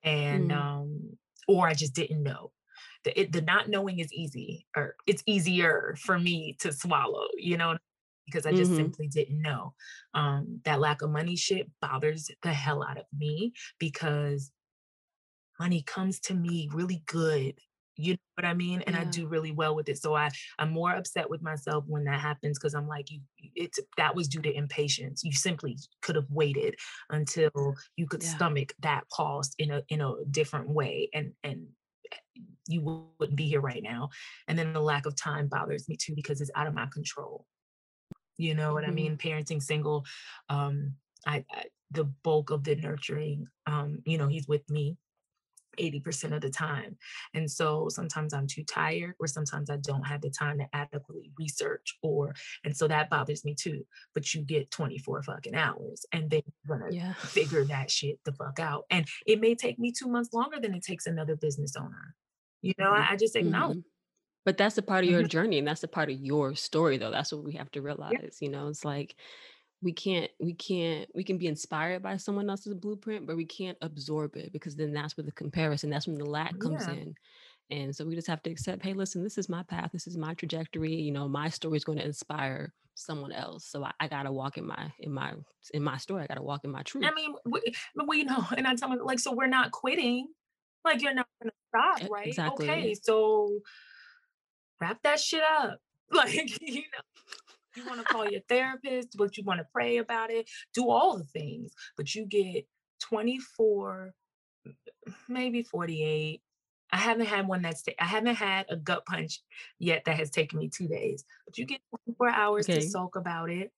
And Mm. um or I just didn't know. The, it, the not knowing is easy or it's easier for me to swallow, you know, because I just Mhm. simply didn't know. Um that lack of money shit bothers the hell out of me because money comes to me really good. You know what I mean? And I do really well with it. So I I'm more upset with myself when that happens because I'm like, you it's that was due to impatience. You simply could have waited until you could Yeah. stomach that cost in a in a different way and and you wouldn't be here right now. And then the lack of time bothers me too because it's out of my control. You know what I Mhm. mean? Parenting single, um, I, I the bulk of the nurturing, um, you know, he's with me 80% of the time. And so sometimes I'm too tired, or sometimes I don't have the time to adequately research, or and so that bothers me too. But you get 24 fucking hours, and then you're gonna Yeah. figure that shit the fuck out. And it may take me two months longer than it takes another business owner. You know, I, I just acknowledge. Mhm. But that's a part of your Mhm. journey and that's a part of your story though. That's what we have to Yeah. realize, you know. It's like we can't we can't we can be inspired by someone else's blueprint, but we can't absorb it because then that's where the comparison, that's when the lack comes Yeah. in. And so we just have to accept, hey, listen, this is my path, this is my trajectory, you know, my story is going to inspire someone else. So I, I gotta walk in my in my in my story. I gotta walk in my truth. I mean, we, we know, and I tell them like, so we're not quitting. Like you're not gonna stop, right? Exactly. Okay, so wrap that shit up. Like you know, you want to call your therapist, but you want to pray about it. Do all the things, but you get 24, maybe 48 I haven't had one that's I haven't had a gut punch yet that has taken me two days. But you get 24 hours okay. to soak about it.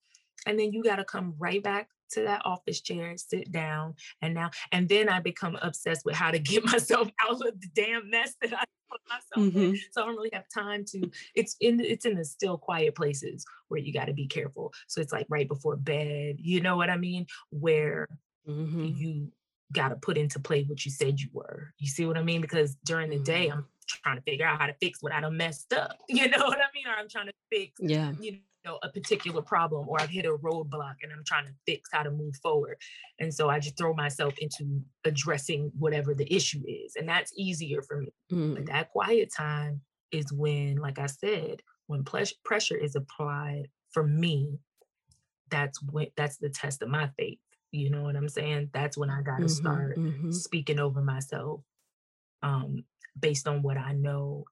And then you got to come right back to that office chair, sit down, and now and then I become obsessed with how to get myself out of the damn mess that I put myself mm-hmm. in. So I don't really have time to. It's in it's in the still quiet places where you got to be careful. So it's like right before bed, you know what I mean, where mm-hmm. you got to put into play what you said you were. You see what I mean? Because during the day, mm-hmm. I'm trying to figure out how to fix what I done messed up. You know what I mean? Or I'm trying to fix, yeah, you know, a particular problem, or I've hit a roadblock and I'm trying to fix how to move forward. And so I just throw myself into addressing whatever the issue is, and that's easier for me. Mm. But that quiet time is when, like I said, when pressure is applied for me. That's when that's the test of my faith you know what I'm saying? That's when I got to mm-hmm, start mm-hmm. speaking over myself um, based on what I know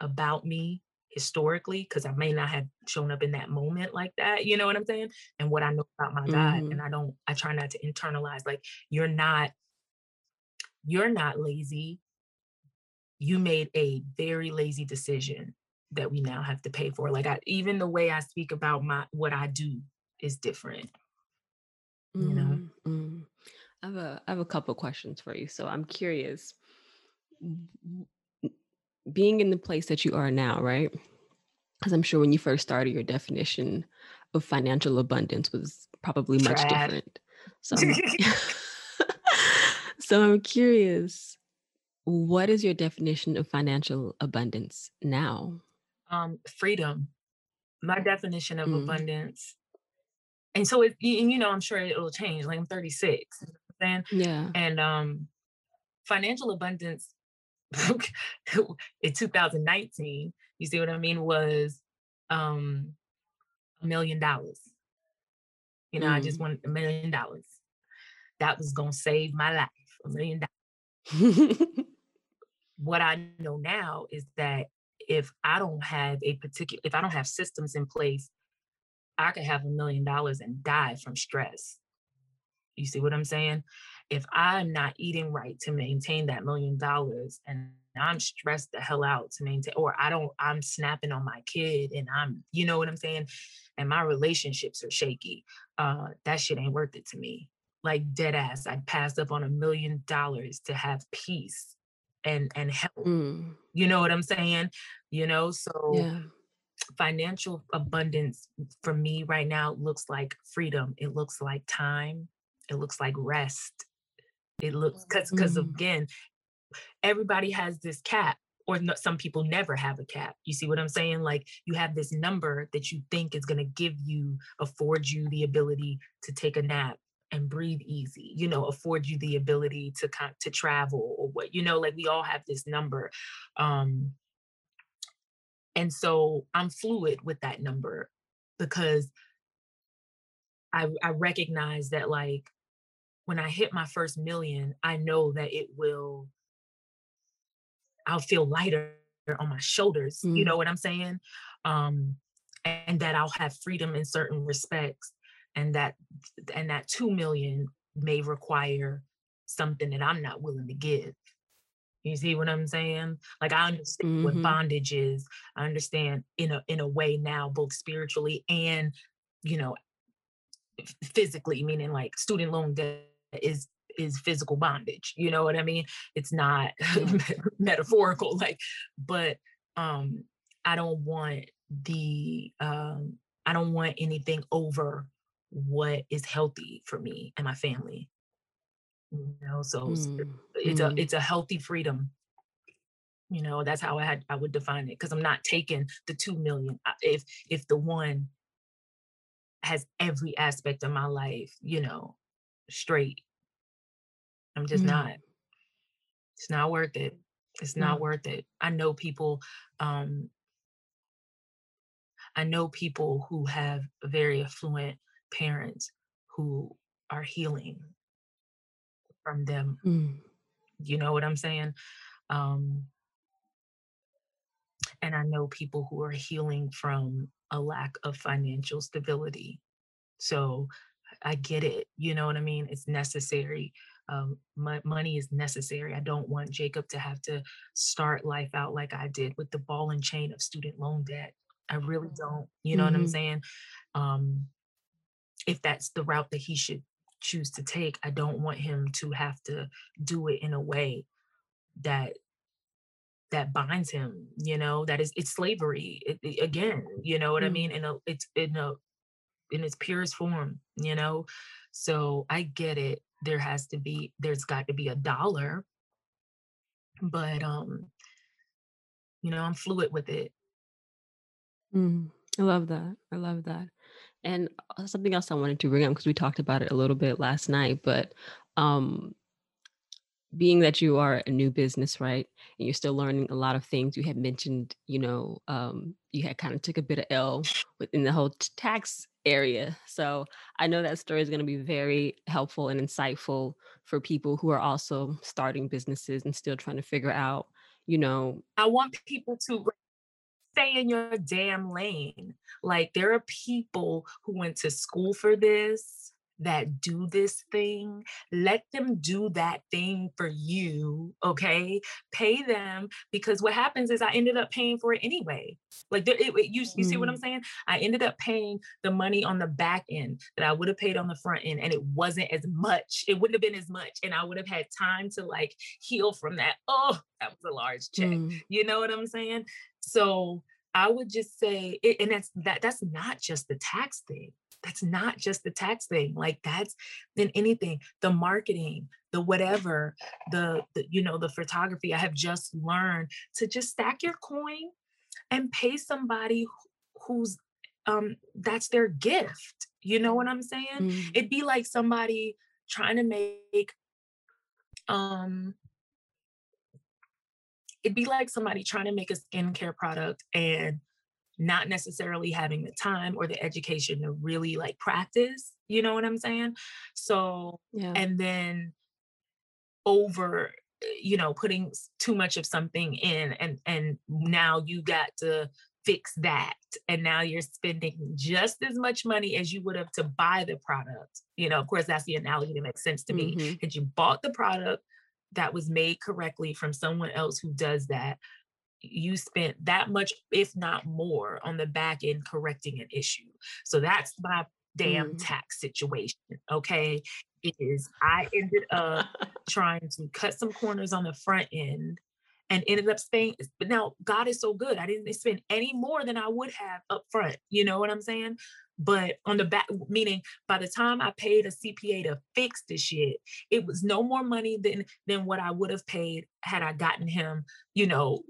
about me historically, because I may not have shown up in that moment like that. You know what I'm saying? And what I know about my mm-hmm. God. And I don't, I try not to internalize like, you're not, you're not lazy. You made a very lazy decision that we now have to pay for. Like I even the way I speak about my what I do is different you know mm-hmm. I have a I have a couple questions for you. So I'm curious, being in the place that you are now, right? Because I'm sure when you first started, your definition of financial abundance was probably much different. So, I'm, so I'm curious, what is your definition of financial abundance now? Um, freedom. My definition of mm. abundance and so it and you know i'm sure it'll change like i'm 36 then yeah and um financial abundance in 2019 you see what i mean was um a million dollars you know mm. i just mm. wanted a million dollars that was gonna save my life a million dollars what i know now is that if i don't have a particular if i don't have systems in place I could have a million dollars and die from stress. You see what I'm saying? If I'm not eating right to maintain that million dollars and I'm stressed the hell out to maintain, or I don't, I'm snapping on my kid and I'm, you know what I'm saying? And my relationships are shaky. Uh, that shit ain't worth it to me. Like dead ass, I passed up on a million dollars to have peace and and help. Mm. You know what I'm saying? You know, so yeah financial abundance for me right now looks like freedom. It looks like time. It looks like rest. It looks because because mm. again, everybody has this cap or no, some people never have a cap. You see what I'm saying? Like you have this number that you think is going to give you, afford you the ability to take a nap and breathe easy. You know, afford you the ability to to travel or what. You know, like we all have this number. Um, and so I'm fluid with that number because I, I recognize that like when I hit my first million, I know that it will, I'll feel lighter on my shoulders. Mm. You know what I'm saying? Um, and that I'll have freedom in certain respects and that and that 2 million may require something that I'm not willing to give. You see what I'm saying? Like I understand mm-hmm. what bondage is. I understand in a in a way now, both spiritually and you know, physically, meaning like student loan debt is is physical bondage. You know what I mean? It's not metaphorical, like, but um I don't want the um I don't want anything over what is healthy for me and my family you know so mm, it's mm. a it's a healthy freedom you know that's how i had i would define it because i'm not taking the two million if if the one has every aspect of my life you know straight i'm just mm. not it's not worth it it's not mm. worth it i know people um I know people who have very affluent parents who are healing from them. Mm. You know what I'm saying? Um, and I know people who are healing from a lack of financial stability. So I get it. You know what I mean? It's necessary. Um, my money is necessary. I don't want Jacob to have to start life out like I did with the ball and chain of student loan debt. I really don't. You know mm-hmm. what I'm mm-hmm. saying? Um, if that's the route that he should choose to take, I don't want him to have to do it in a way that that binds him you know that is it's slavery it, it, again you know what mm. i mean and it's in a in its purest form you know? So i get it there has to be there's got to be a dollar. But um you know i'm fluid with it. Mm. i love that i love that. And uh, something else i wanted to bring up because we talked about it a little bit last night but um being that you are a new business, right, and you're still learning a lot of things, you had mentioned, you know, um, you had kind of took a bit of L within the whole t- tax area. So I know that story is going to be very helpful and insightful for people who are also starting businesses and still trying to figure out, you know. I want people to stay in your damn lane. Like there are people who went to school for this that do this thing, let them do that thing for you, okay? Pay them because what happens is I ended up paying for it anyway. Like it, it, you, you see what I'm mm. saying? I ended up paying the money on the back end that I would have paid on the front end, and it wasn't as much. It wouldn't have been as much, and I would have had time to like heal from that. Oh, that was a large check. Mm. You know what I'm saying? So I would just say, and that's that. That's not just the tax thing that's not just the tax thing like that's in anything the marketing the whatever the, the you know the photography i have just learned to just stack your coin and pay somebody who's um that's their gift you know what i'm saying mm-hmm. it'd be like somebody trying to make um it'd be like somebody trying to make a skincare product and not necessarily having the time or the education to really like practice you know what i'm saying so yeah. and then over you know putting too much of something in and and now you got to fix that and now you're spending just as much money as you would have to buy the product you know of course that's the analogy that makes sense to me mm-hmm. that you bought the product that was made correctly from someone else who does that you spent that much, if not more, on the back end correcting an issue. So that's my damn mm. tax situation. Okay. It is I ended up trying to cut some corners on the front end and ended up spending but now God is so good. I didn't spend any more than I would have up front. You know what I'm saying? But on the back, meaning by the time I paid a CPA to fix the shit, it was no more money than than what I would have paid had I gotten him, you know,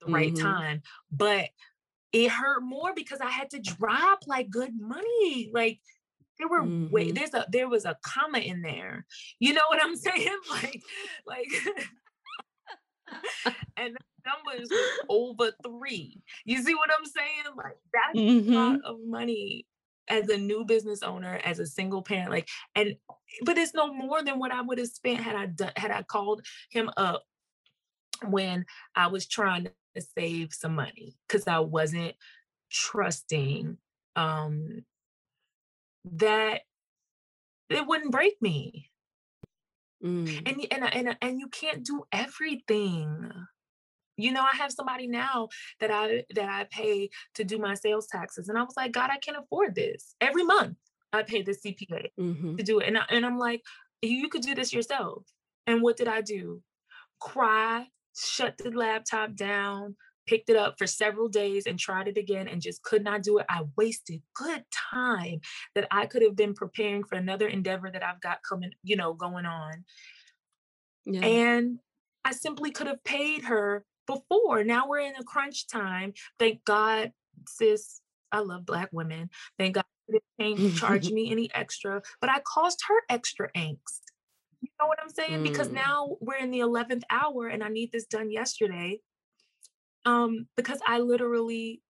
the right mm-hmm. time. But it hurt more because I had to drop like good money. Like there were mm-hmm. wait, there's a there was a comma in there. You know what I'm saying? Like, like and the numbers were over three. You see what I'm saying? Like that's mm-hmm. a lot of money as a new business owner, as a single parent, like, and but it's no more than what I would have spent had I done had I called him up when I was trying to save some money because I wasn't trusting um, that it wouldn't break me. Mm. And, and and and you can't do everything. You know, I have somebody now that I that I pay to do my sales taxes, and I was like, God, I can't afford this. Every month, I pay the CPA mm-hmm. to do it, and I, and I'm like, you could do this yourself. And what did I do? Cry shut the laptop down, picked it up for several days and tried it again and just could not do it. I wasted good time that I could have been preparing for another endeavor that I've got coming, you know, going on. Yeah. And I simply could have paid her before. Now we're in a crunch time. Thank God, sis. I love black women. Thank God they didn't charge me any extra, but I caused her extra angst. Know what I'm saying? Mm. Because now we're in the 11th hour and I need this done yesterday. Um, because I literally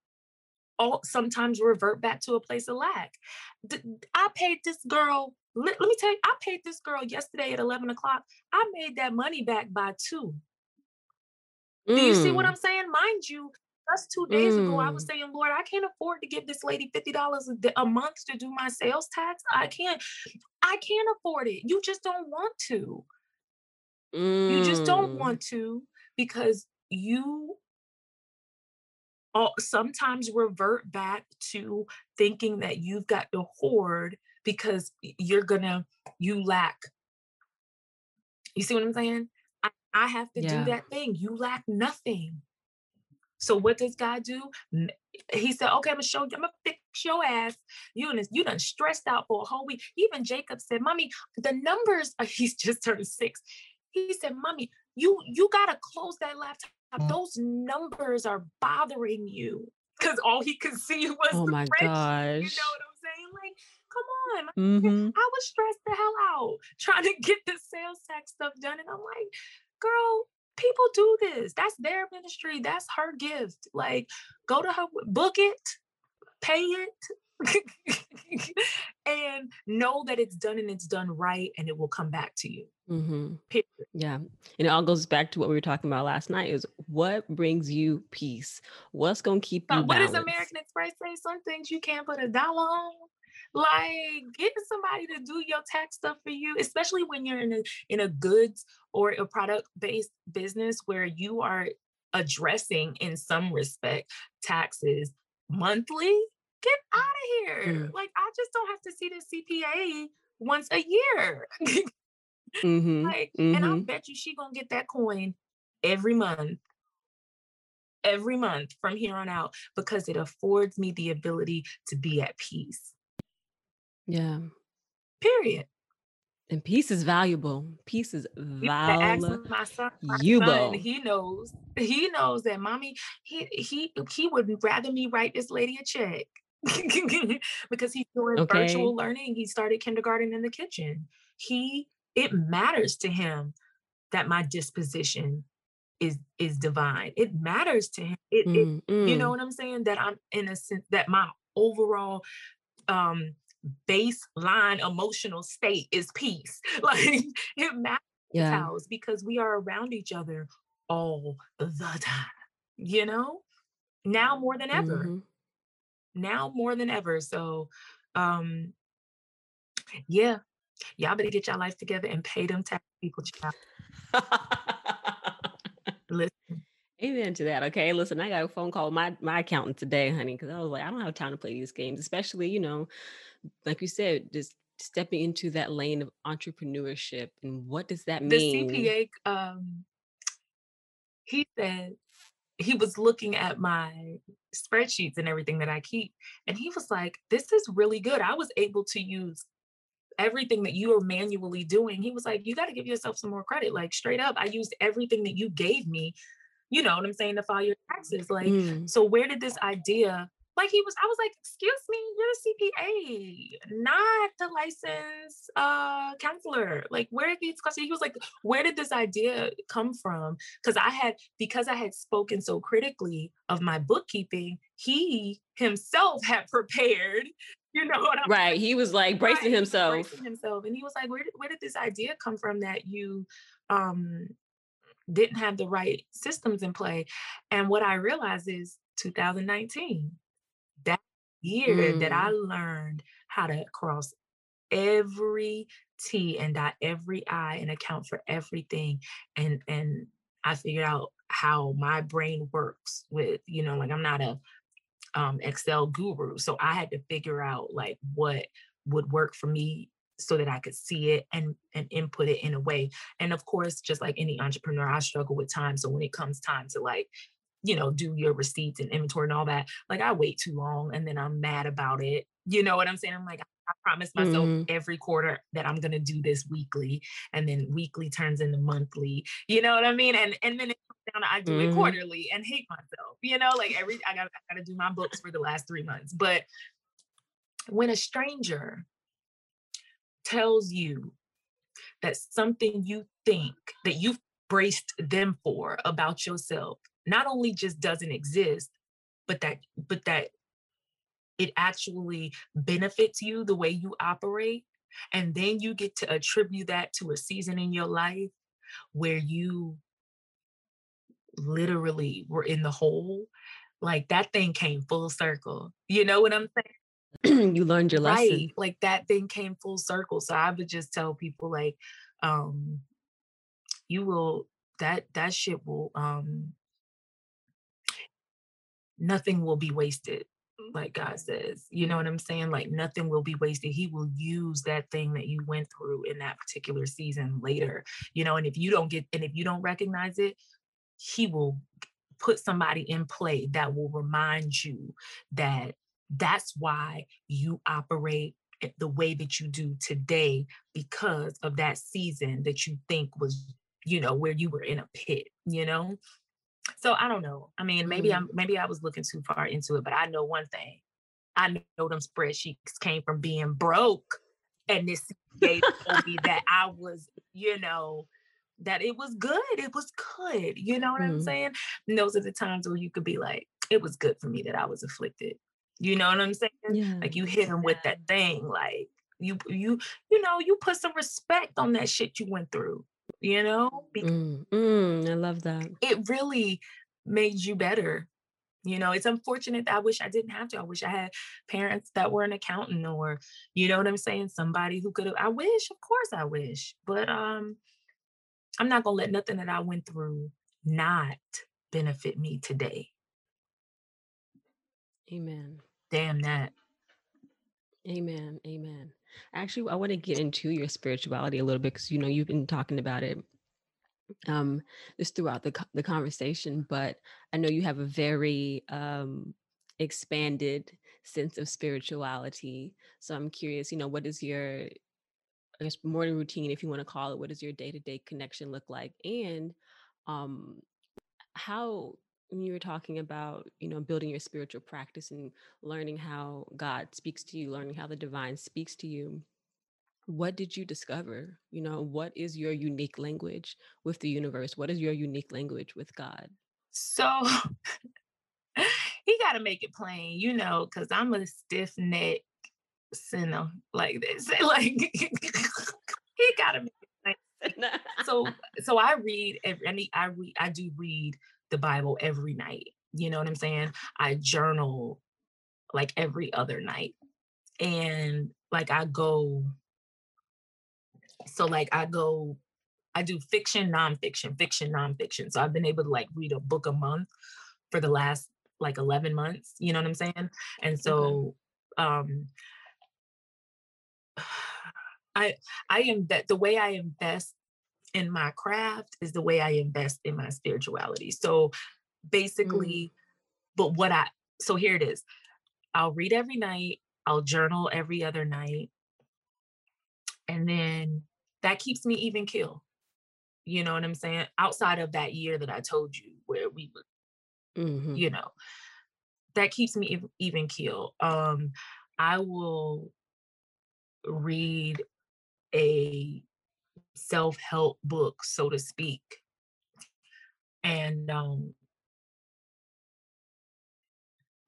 all sometimes revert back to a place of lack. I paid this girl, let, let me tell you, I paid this girl yesterday at 11 o'clock. I made that money back by two. Do you see what mm. I'm saying? Mind you, just two days mm. ago, I was mm. saying, Lord, I can't afford to give this lady $50 a, a month to do my sales tax. I can't, I can't afford it. You just don't want to. Mm. You just don't mm. want to because you all, sometimes revert back to thinking that you've got to hoard because you're gonna you lack you see what i'm saying i, I have to yeah. do that thing you lack nothing so what does god do he said okay i'm gonna show you i'm gonna fix your ass you done, you done stressed out for a whole week even jacob said mommy the numbers he's just turned six he said mommy you you gotta close that laptop Mm. those numbers are bothering you because all he could see was oh my gosh. You know what I'm saying? Like, come on. Mm-hmm. I was stressed the hell out trying to get the sales tax stuff done. And I'm like, girl, people do this. That's their ministry. That's her gift. Like, go to her, book it, pay it, and know that it's done and it's done right and it will come back to you. Mm-hmm. Yeah. And it all goes back to what we were talking about last night is what brings you peace? What's going to keep you What does American Express say? Some things you can't put a dollar on. Like getting somebody to do your tax stuff for you, especially when you're in a in a goods or a product based business where you are addressing in some respect taxes monthly get out of here. Mm. Like, I just don't have to see the CPA once a year. mm-hmm. Like, mm-hmm. and I'll mm-hmm. bet you she gonna get that coin every month. Every month from here on out because it affords me the ability to be at peace. Yeah. Period. And peace is valuable. Peace is valuable. My son, my son, he knows. He knows that mommy, he he he would rather me write this lady a check because he's doing okay. virtual learning. He started kindergarten in the kitchen. He it matters to him that my disposition is is divine. It matters to him. It, mm, it mm. you know mm. what I'm saying? That I'm in a sense that my overall um baseline emotional state is peace. Like it matters yeah. because we are around each other all the time. You know? Now more than ever. Mm-hmm now more than ever. So, um, yeah, y'all better get your life together and pay them tax people. Child. Listen. Amen to that. Okay, listen, I got a phone call with my my accountant today, honey, because I was like, I don't have time to play these games, especially you know, like you said, just stepping into that lane of entrepreneurship and what does that mean? The CPA, um, he said he was looking at my spreadsheets and everything that I keep. And he was like, This is really good. I was able to use everything that you are manually doing. He was like, You got to give yourself some more credit. Like, straight up, I used everything that you gave me, you know what I'm saying, to file your taxes. Like, mm. so where did this idea like he was i was like excuse me you're a cpa not the licensed uh counselor like where did these questions he was like where did this idea come from because i had because i had spoken so critically of my bookkeeping he himself had prepared you know what I'm right he was like bracing right. himself bracing himself and he was like where did, where did this idea come from that you um didn't have the right systems in play and what i realized is 2019 that year mm. that I mm. learned how to cross every T and dot every I and account for everything. And and I figured out how my brain works with, you know, like I'm not a um, Excel guru. So I had to figure out like what would work for me so that I could see it and and input it in a way. And of course, just like any entrepreneur, I struggle with time. So when it comes time to like you know, do your receipts and inventory and all that. Like I wait too long and then I'm mad about it. You know what I'm saying? I'm like, I promise myself mm-hmm. every quarter that I'm gonna do this weekly, and then weekly turns into monthly. You know what I mean? And and then it comes down to I do mm-hmm. it quarterly and hate myself. You know, like every I got I gotta do my books for the last three months. But when a stranger tells you that something you think that you've braced them for about yourself not only just doesn't exist, but that but that it actually benefits you the way you operate and then you get to attribute that to a season in your life where you literally were in the hole like that thing came full circle. You know what i'm saying you learned your lesson right like that thing came full circle so i would just tell people like um you will that that shit will um nothing will be wasted like God says. You know what I'm saying? Like nothing will be wasted. He will use that thing that you went through in that particular season later. You know, and if you don't get and if you don't recognize it, he will put somebody in play that will remind you that that's why you operate the way that you do today because of that season that you think was you know where you were in a pit you know so I don't know. I mean, maybe mm. I'm maybe I was looking too far into it, but I know one thing. I know them spreadsheets came from being broke. And this gave me that I was, you know, that it was good. It was good. You know what mm. I'm saying? And those are the times where you could be like, it was good for me that I was afflicted. You know what I'm saying? Yeah. Like you hit him with that thing. Like you you you know, you put some respect on that shit you went through you know? Mm, mm, I love that. It really made you better. You know, it's unfortunate that I wish I didn't have to. I wish I had parents that were an accountant or, you know what I'm saying? Somebody who could have, I wish, of course I wish. But um, I'm not gonna let nothing that I went through not benefit me today. Amen. Damn that. Amen. Amen. Actually, I want to get into your spirituality a little bit because you know you've been talking about it um just throughout the the conversation, but I know you have a very um expanded sense of spirituality. So I'm curious, you know, what is your I guess morning routine, if you want to call it, what does your day-to-day connection look like? And um how when you were talking about you know building your spiritual practice and learning how god speaks to you learning how the divine speaks to you what did you discover? You know what is your unique language with the universe? What is your unique language with god? So he got to make it plain you know because i'm a stiff neck sinner like this like he got to make it plain. So so i read every i mean i read i do read the Bible every night. You know what I'm saying? I journal like every other night. And like I go, so like I go, I do fiction, nonfiction, fiction, nonfiction. So I've been able to like read a book a month for the last like 11 months. You know what I'm saying? And so, um, I I am that the way I invest in my craft is the way I invest in my spirituality. So basically, mm. but what I, so here it is I'll read every night, I'll journal every other night. And then that keeps me even kill. You know what I'm saying? Outside of that year that I told you where we were, mm-hmm. you know, that keeps me even kill. Um, I will read a self-help book, so to speak. And um,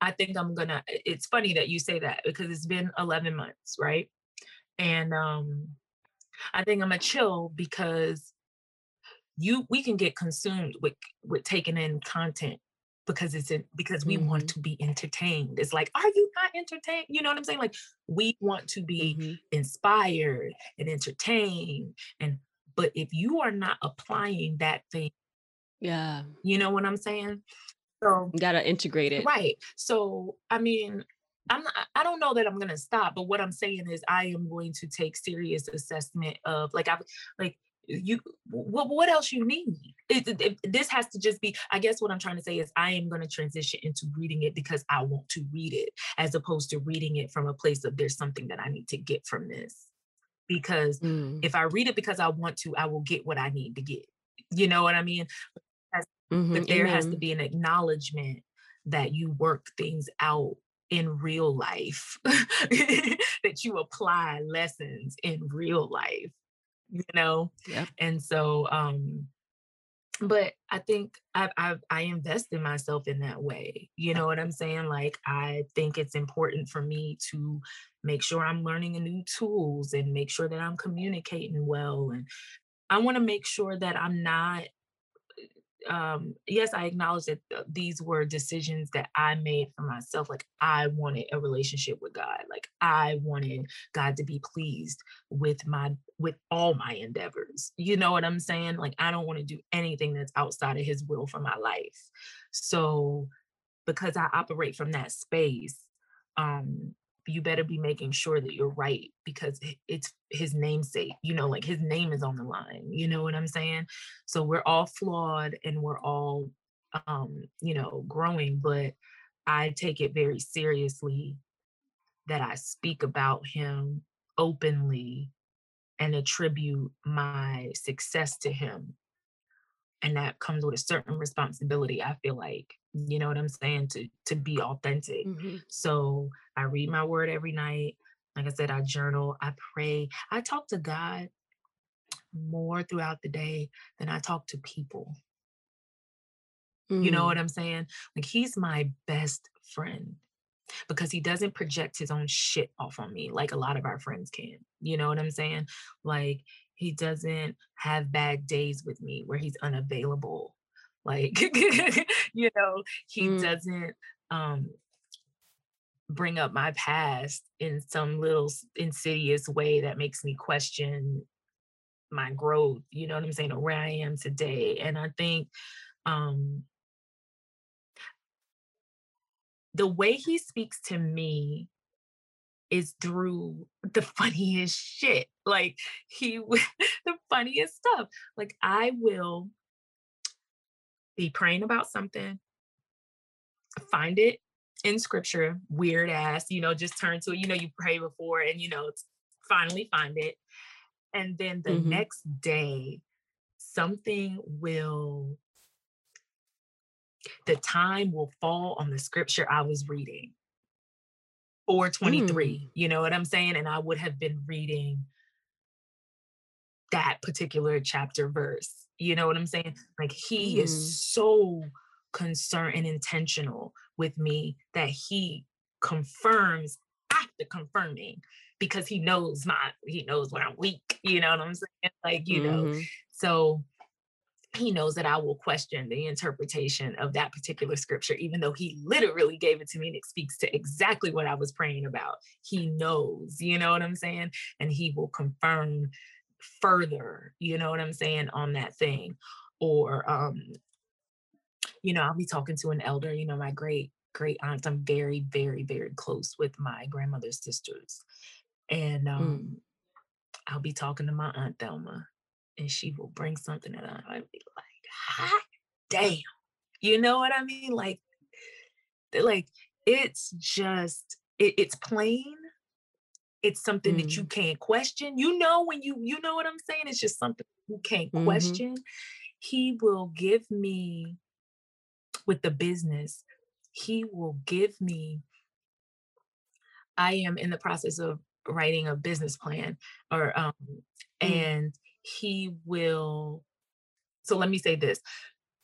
I think I'm gonna, it's funny that you say that because it's been 11 months, right? And um, I think I'm gonna chill because you we can get consumed with with taking in content because it's in, because we mm-hmm. want to be entertained. It's like, are you not entertained? You know what I'm saying? Like we want to be mm-hmm. inspired and entertained. And but if you are not applying that thing, yeah, you know what I'm saying? So you gotta integrate it. Right. So I mean, I'm not, I don't know that I'm gonna stop, but what I'm saying is I am going to take serious assessment of like I've like you what, what else you need it, it, it, this has to just be i guess what i'm trying to say is i am going to transition into reading it because i want to read it as opposed to reading it from a place of there's something that i need to get from this because mm. if i read it because i want to i will get what i need to get you know what i mean mm-hmm. but there Amen. has to be an acknowledgement that you work things out in real life that you apply lessons in real life you know yeah and so um but I think I, I I invest in myself in that way. You know what I'm saying? Like I think it's important for me to make sure I'm learning new tools and make sure that I'm communicating well and I want to make sure that I'm not um yes i acknowledge that these were decisions that i made for myself like i wanted a relationship with god like i wanted god to be pleased with my with all my endeavors you know what i'm saying? Like i don't want to do anything that's outside of his will for my life. So because i operate from that space um you better be making sure that you're right because it's his namesake you know like his name is on the line you know what i'm saying? So we're all flawed and we're all um you know growing but i take it very seriously that i speak about him openly and attribute my success to him. And that comes with a certain responsibility i feel like you know what i'm saying to to be authentic. Mm-hmm. so i read my word every night. Like i said i journal i pray. I talk to god more throughout the day than i talk to people. Mm-hmm. you know mm. what i'm saying? Like he's my best friend because he doesn't project his own shit off on me like a lot of our friends can. You know what i'm saying? Like he doesn't have bad days with me where he's unavailable like you know he mm. doesn't um bring up my past in some little insidious way that makes me question my growth you know what i'm saying or where i am today and i think um the way he speaks to me is through the funniest shit. Like he the funniest stuff. Like I will be praying about something, find it in scripture, weird ass, you know, just turn to it. You know, you pray before and you know, finally find it. And then the mm-hmm. next day, something will the time will fall on the scripture I was reading or 23 mm. you know what i'm saying and i would have been reading that particular chapter verse you know what i'm saying like he mm. is so concerned and intentional with me that he confirms after confirming because he knows my he knows when i'm weak you know what i'm saying like you mm-hmm. know so he knows that I will question the interpretation of that particular scripture, even though he literally gave it to me and it speaks to exactly what I was praying about. He knows, you know what I'm saying? And he will confirm further, you know what I'm saying, on that thing. Or, um, you know, I'll be talking to an elder, you know, my great, great aunt. I'm very, very, very close with my grandmother's sisters. And um, mm. I'll be talking to my aunt Thelma and she will bring something and I'd be like, hot damn. You know what I mean? Like, like it's just it, it's plain. It's something mm. that you mm. can't question. You know when you you know what I'm saying? It's just something you can't mm-hmm. question. He will give me with the business, he will give me I am in the process of writing a business plan or um mm. and he will so let me say this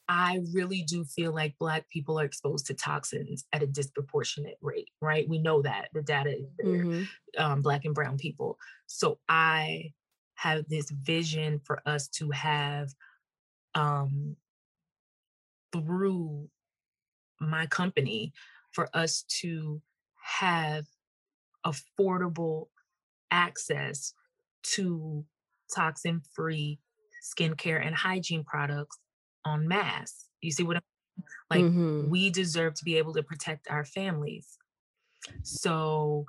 I really do feel like Black people are exposed to toxins at a disproportionate rate, right? We know that the data is there, mm-hmm. um, Black and Brown people. So I have this vision for us to have, um, through my company, for us to have affordable access to toxin free skincare and hygiene products on mass. You see what I'm like? Mm-hmm. We deserve to be able to protect our families. So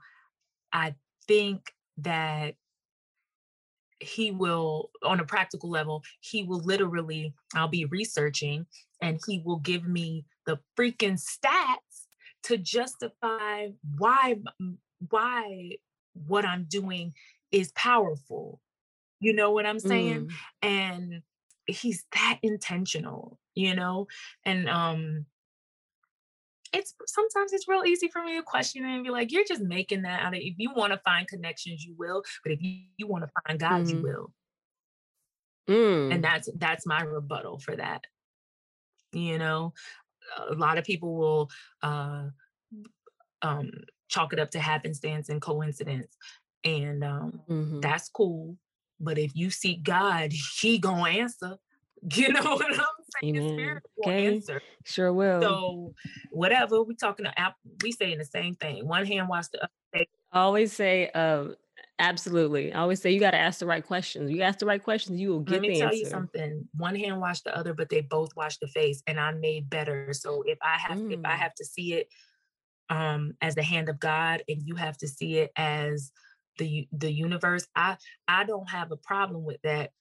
I think that he will, on a practical level, he will literally, I'll be researching and he will give me the freaking stats to justify why why what I'm doing is powerful you know what I'm saying? Mm. And he's that intentional, you know? And um it's sometimes it's real easy for me to question and be like, you're just making that out of if you want to find connections, you will, but if you, you want to find God, mm. you mm-hmm. will. Mm. And that's that's my rebuttal for that. You know, a lot of people will uh, um, chalk it up to happenstance and coincidence, and um, mm-hmm. that's cool. But if you seek God, He gonna answer. You know what I'm saying? Amen. okay. Answer. Sure will. So whatever we talking about, we saying the same thing. One hand wash the other. always say, uh, absolutely. I always say you got to ask the right questions. You ask the right questions, you will get. Let me tell answer. you something. One hand wash the other, but they both wash the face, and I'm made better. So if I have, mm. if I mm. have to see it um as the hand of God, and you have to see it as the the universe, I I don't have a problem with that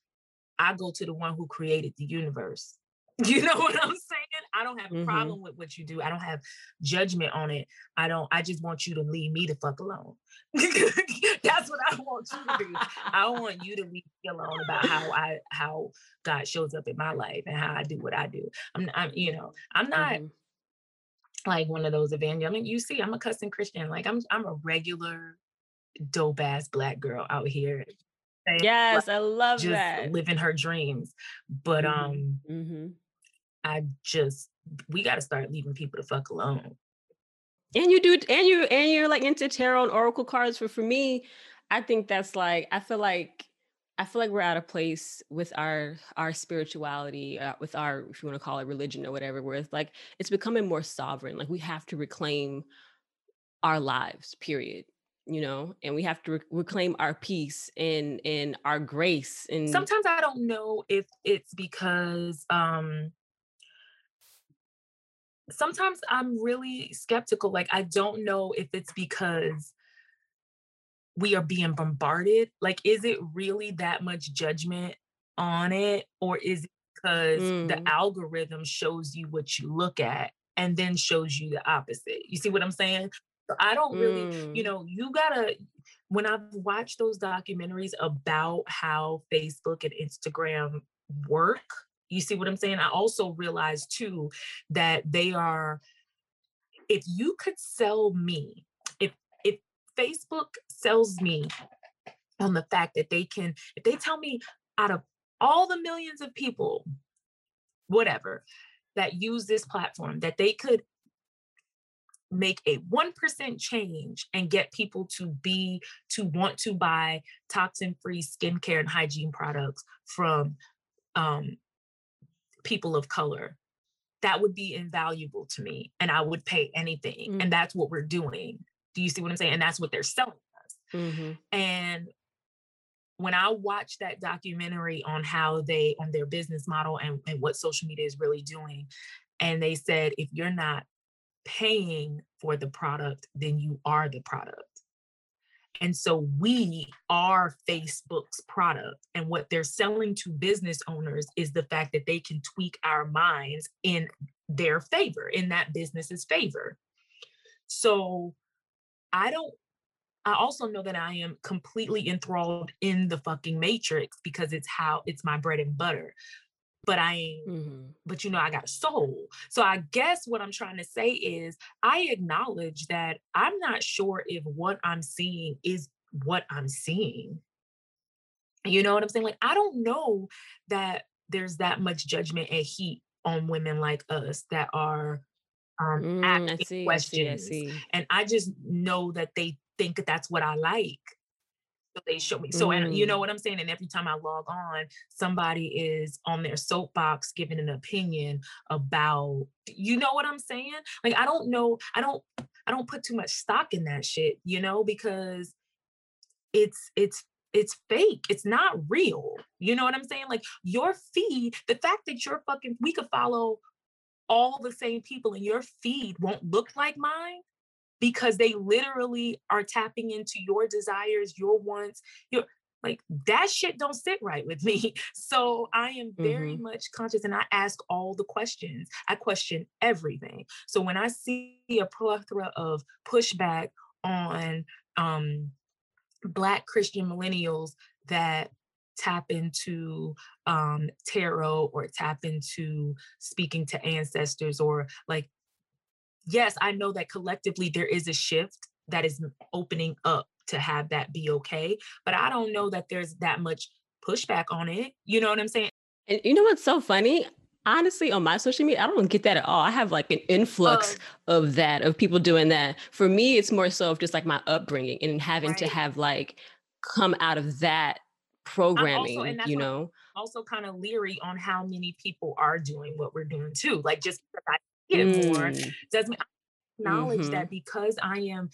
I go to the one who created the universe. You know what I'm saying? I don't have a mm-hmm. problem with what you do. I don't have judgment on it. I don't, I just want you to leave me the fuck alone. That's what I want you to do. I want you to leave me alone about how I how God shows up in my life and how I do what I do. I'm I'm, you know, I'm not mm-hmm. like one of those evangelists. I mean, you see, I'm a cussing Christian. Like I'm I'm a regular dope ass black girl out here Yes, like, I love just that. Living her dreams. But mm-hmm. um mm-hmm. I just we gotta start leaving people the fuck alone. And you do and you and you're like into tarot and oracle cards for for me, I think that's like I feel like I feel like we're at a place with our our spirituality, uh, with our if you want to call it religion or whatever, where it's like it's becoming more sovereign. Like we have to reclaim our lives. Period you know and we have to reclaim our peace and and our grace and sometimes i don't know if it's because um sometimes i'm really skeptical like i don't know if it's because we are being bombarded like is it really that much judgment on it or is it because mm. the algorithm shows you what you look at and then shows you the opposite you see what i'm saying I don't really, mm. you know, you gotta, when I've watched those documentaries about how Facebook and Instagram work, you see what I'm saying? I also realized too that they are, if you could sell me, if if Facebook sells me on the fact that they can, if they tell me out of all the millions of people, whatever, that use this platform, that they could make a 1% change and get people to be to want to buy toxin free skincare and hygiene products from um, people of color that would be invaluable to me and i would pay anything mm-hmm. and that's what we're doing do you see what i'm saying and that's what they're selling us mm-hmm. and when i watched that documentary on how they on their business model and, and what social media is really doing and they said if you're not paying for the product, then you are the product. And so we are Facebook's product. And what they're selling to business owners is the fact that they can tweak our minds in their favor, in that business's favor. So I don't, I also know that I am completely enthralled in the fucking matrix because it's how it's my bread and butter but I ain't, mm-hmm. but you know, I got a soul. So I guess what I'm trying to say is I acknowledge that I'm not sure if what I'm seeing is what I'm seeing. You know what I'm saying? Like, I don't know that there's that much judgment and heat on women like us that are um mm, asking see, questions. I see, I see. And I just know that they think that that's what I like they show me. So, and you know mm. what I'm saying? And every time I log on, somebody is on their soapbox giving an opinion about, you know what I'm saying? Like, I don't know, I don't, I don't put too much stock in that shit, you know, because it's, it's, it's fake. It's not real. You know what I'm saying? Like your feed, the fact that you're fucking, we could follow all the same people and your feed won't look like mine because they literally are tapping into your desires, your wants, your like that shit don't sit right with me. So I am very mm-hmm. much conscious and I ask all the questions. I question everything. So when I see a plethora of pushback on um black Christian millennials that tap into um, tarot or tap into speaking to ancestors or like yes, I know that collectively there is a shift that is opening up to have that be okay. But I don't know that there's that much pushback on it. You know what I'm saying? And you know what's so funny? honestly on my social media i don't get that at all i have like an influx oh. of that of people doing that for me it's more so of just like my upbringing and having right. to have like come out of that programming also, you know also kind of leery on how many people are doing what we're doing too like just I get mm. more does me acknowledge mm-hmm. that because i am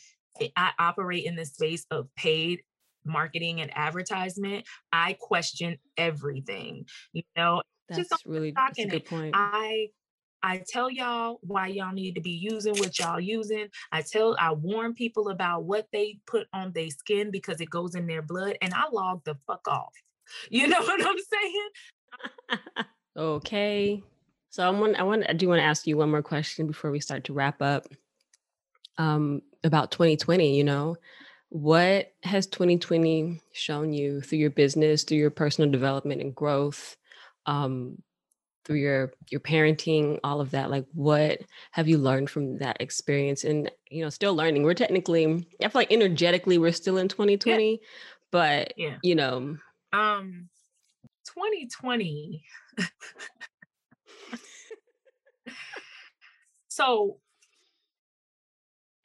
i operate in the space of paid marketing and advertisement i question everything you know that's just really that's a good point. I I tell y'all why y'all need to be using what y'all using. I tell I warn people about what they put on their skin because it goes in their blood and I log the fuck off. You know what I'm saying? okay. So I want I want I do want to ask you one more question before we start to wrap up. Um about 2020, you know. What has 2020 shown you through your business, through your personal development and growth? um, through your your parenting all of that like what have you learned from that experience and you know still learning we're technically i feel like energetically we're still in 2020 yeah. but yeah you know um 2020 so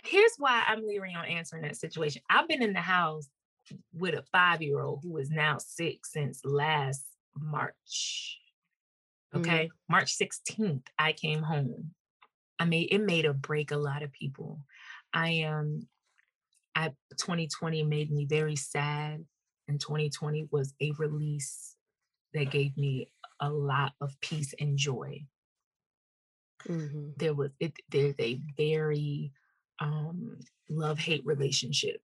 here's why i'm leery on answering that situation i've been in the house with a five year old who is now six since last March. Mm-hmm. Okay. Mm-hmm. March 16th, I came home. I made it made a break a lot of people. I am um, I 2020 made me very sad. And 2020 was a release that gave me a lot of peace and joy. Mm-hmm. There was it there's a very um love-hate relationship.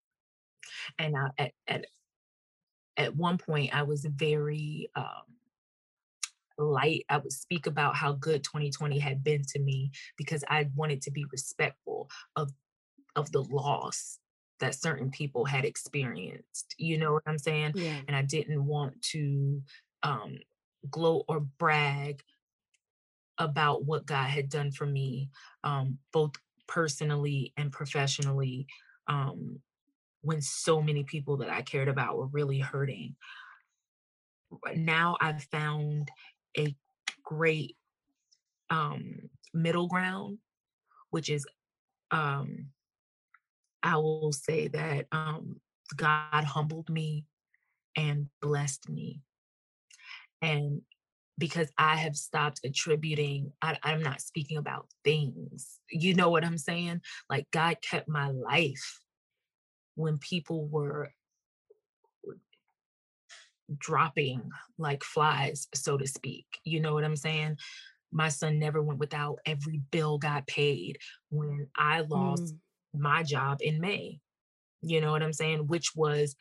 And I, at, at at one point I was very um, light. I would speak about how good 2020 had been to me because I wanted to be respectful of of the loss that certain people had experienced. You know what I'm saying? Yeah. And I didn't want to um, gloat or brag about what God had done for me, um, both personally and professionally. Um, when so many people that I cared about were really hurting. Now I've found a great um, middle ground, which is um, I will say that um, God humbled me and blessed me. And because I have stopped attributing, I, am not speaking about things. You know what I'm saying? Like God kept my life when people were dropping like flies, so to speak. You know what I'm saying? My son never went without. Every bill got paid when I lost mm. my job in May. You know what I'm saying? Which was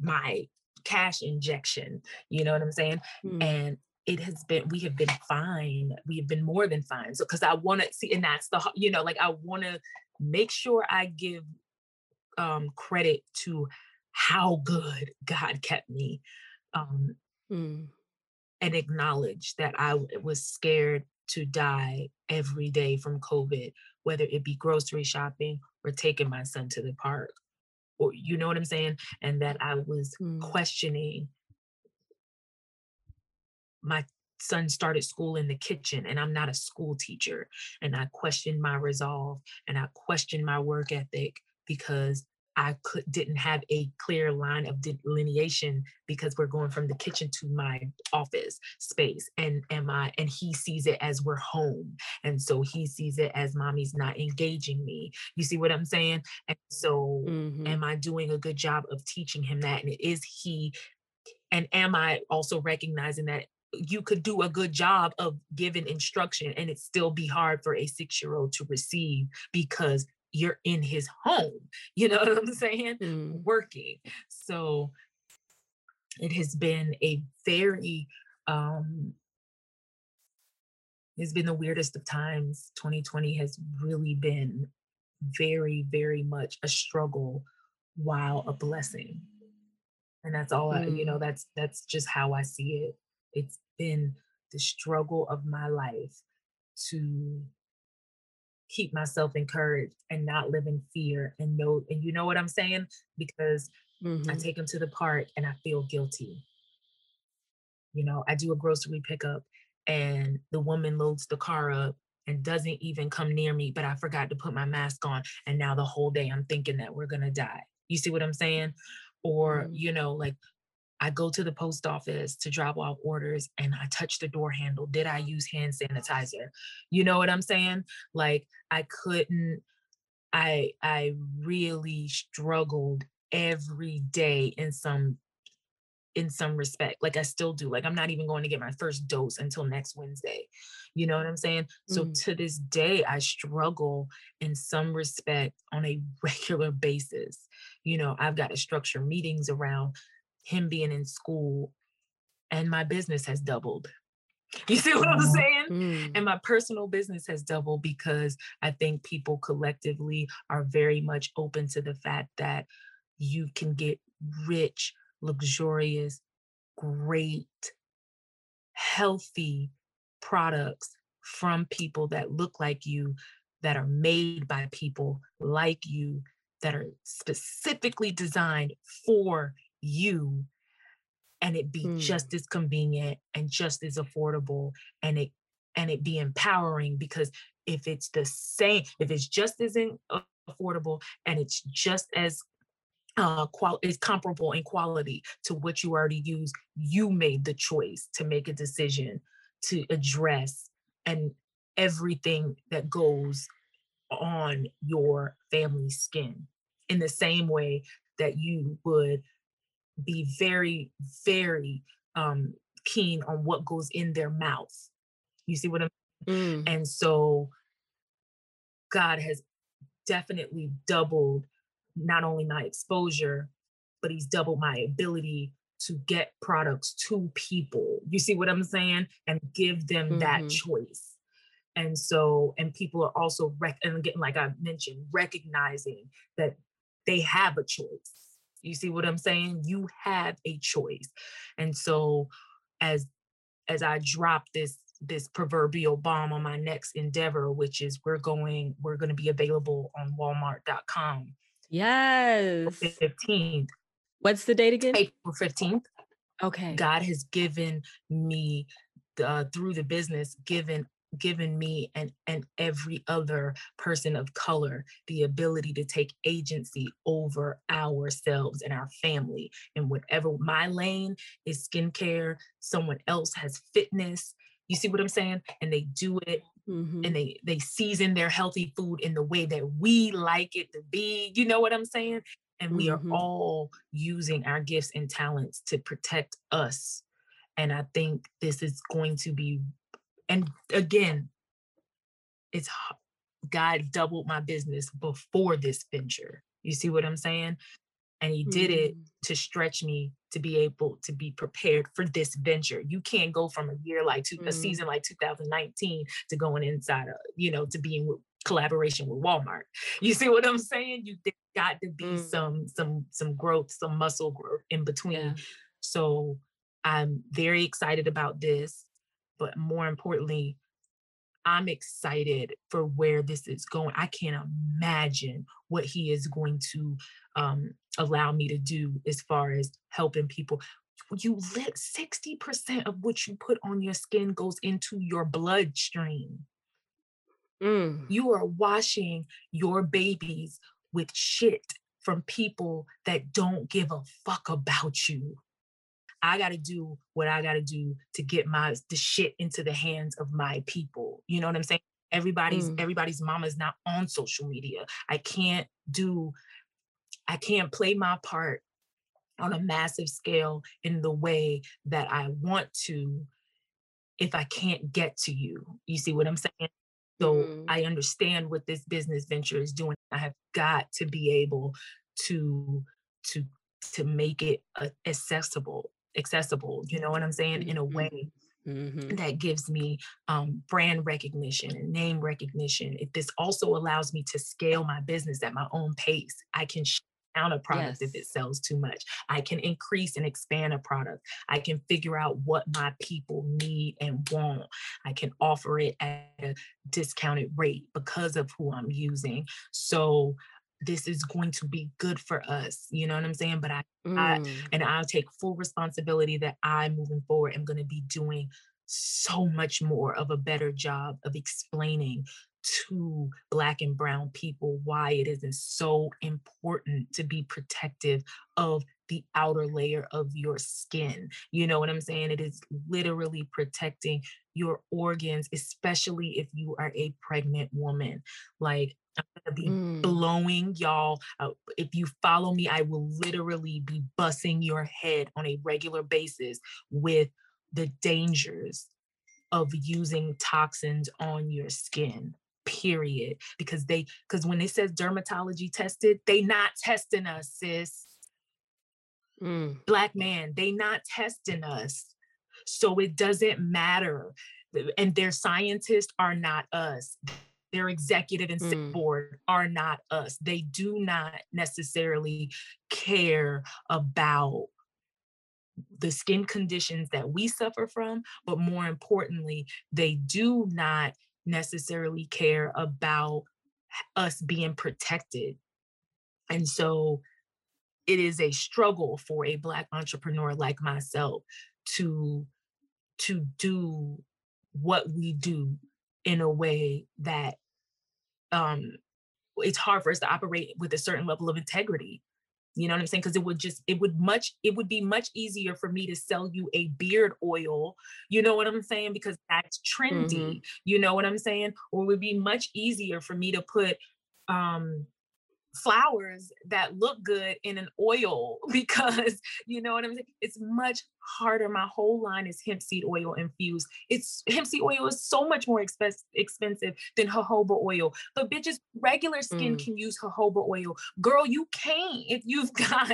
my cash injection. You know what I'm saying? Mm. And it has been we have been fine we have been more than fine so because i want to see and that's the you know like i want to make sure i give um, credit to how good God kept me um, mm. and acknowledge that I was scared to die every day from COVID, whether it be grocery shopping or taking my son to the park. Or you know what I'm saying? And that I was mm. questioning my son started school in the kitchen and I'm not a school teacher. And I questioned my resolve and I questioned my work ethic because I could didn't have a clear line of delineation because we're going from the kitchen to my office space and am I and he sees it as we're home and so he sees it as mommy's not engaging me you see what I'm saying and so mm-hmm. am I doing a good job of teaching him that and is he and am I also recognizing that you could do a good job of giving instruction and it still be hard for a six year old to receive because you're in his home you know what i'm saying mm. working so it has been a very um it's been the weirdest of times 2020 has really been very very much a struggle while a blessing and that's all mm. I, you know mm. that's that's just how i see it it's been the struggle of my life to keep myself encouraged and not live in fear and know and you know what i'm saying because mm-hmm. i take them to the park and i feel guilty you know i do a grocery pickup and the woman loads the car up and doesn't even come near me, but I forgot to put my mask on. And now the whole day I'm thinking that we're going to die. You see what I'm saying? Or, mm-hmm. you know, like I go to the post office to drop off orders and I touch the door handle. Did I use hand sanitizer? You know what I'm saying? Like I couldn't I I really struggled every day in some in some respect. Like I still do. Like I'm not even going to get my first dose until next Wednesday. You know what I'm saying? Mm. So to this day, I struggle in some respect on a regular basis. You know, I've got to structure meetings around him being in school and my business has doubled. You see what I'm saying? Mm. And my personal business has doubled because I think people collectively are very much open to the fact that you can get rich, luxurious, great, healthy products from people that look like you, that are made by people like you, that are specifically designed for you and it be mm. just as convenient and just as affordable and it and it be empowering because if it's the same if it's just as in, uh, affordable and it's just as uh, qual- is comparable in quality to what you already use you made the choice to make a decision to address and everything that goes on your family's skin in the same way that you would be very, very um, keen on what goes in their mouth. You see what I'm mm. And so God has definitely doubled not only my exposure, but he's doubled my ability to get products to people. You see what I'm saying? And give them mm-hmm. that choice. And so, and people are also, rec- and again, like I mentioned, recognizing that they have a choice you see what I'm saying? You have a choice. And so as as I drop this this proverbial bomb on my next endeavor, which is we're going, we're going to be available on walmart.com. Yes. 15th. What's the date again? April 15th. Okay. God has given me uh, through the business, given given me and and every other person of color the ability to take agency over ourselves and our family and whatever my lane is skincare someone else has fitness you see what i'm saying and they do it mm-hmm. and they they season their healthy food in the way that we like it to be you know what i'm saying and we mm-hmm. are all using our gifts and talents to protect us and i think this is going to be and again, it's God doubled my business before this venture. You see what I'm saying? And he did it mm. to stretch me to be able to be prepared for this venture. You can't go from a year like two, mm. a season like 2019 to going inside of, you know, to being with collaboration with Walmart. You see what I'm saying? You got to be mm. some some some growth, some muscle growth in between. Yeah. So I'm very excited about this but more importantly, I'm excited for where this is going. I can't imagine what he is going to um, allow me to do as far as helping people. You let 60% of what you put on your skin goes into your bloodstream. Mm. You are washing your babies with shit from people that don't give a fuck about you. I got to do what I got to do to get my the shit into the hands of my people. You know what I'm saying? Everybody's mm. everybody's mama is not on social media. I can't do I can't play my part on a massive scale in the way that I want to if I can't get to you. You see what I'm saying? So mm. I understand what this business venture is doing. I have got to be able to to to make it uh, accessible accessible, you know what I'm saying, in a mm-hmm. way mm-hmm. that gives me um, brand recognition and name recognition. If this also allows me to scale my business at my own pace, I can shut down a product yes. if it sells too much. I can increase and expand a product. I can figure out what my people need and want. I can offer it at a discounted rate because of who I'm using. So this is going to be good for us you know what i'm saying but i, mm. I and i'll take full responsibility that i moving forward am going to be doing so much more of a better job of explaining to black and brown people why it isn't so important to be protective of the outer layer of your skin. You know what I'm saying? It is literally protecting your organs, especially if you are a pregnant woman. Like, be mm. blowing y'all. Uh, if you follow me, I will literally be bussing your head on a regular basis with the dangers of using toxins on your skin period because they because when it says dermatology tested they not testing us sis mm. black man they not testing us so it doesn't matter and their scientists are not us their executive and mm. board are not us they do not necessarily care about the skin conditions that we suffer from, but more importantly, they do not necessarily care about us being protected. And so it is a struggle for a black entrepreneur like myself to to do what we do in a way that um it's hard for us to operate with a certain level of integrity you know what I'm saying? Because it would just, it would much, it would be much easier for me to sell you a beard oil. You know what I'm saying? Because that's trendy. Mm-hmm. You know what I'm saying? Or it would be much easier for me to put um flowers that look good in an oil because you know what I'm saying? It's much harder. My whole line is hemp seed oil infused. It's hemp seed oil is so much more expensive expensive than jojoba oil. But bitches, regular skin mm. can use jojoba oil. Girl, you can't if you've got,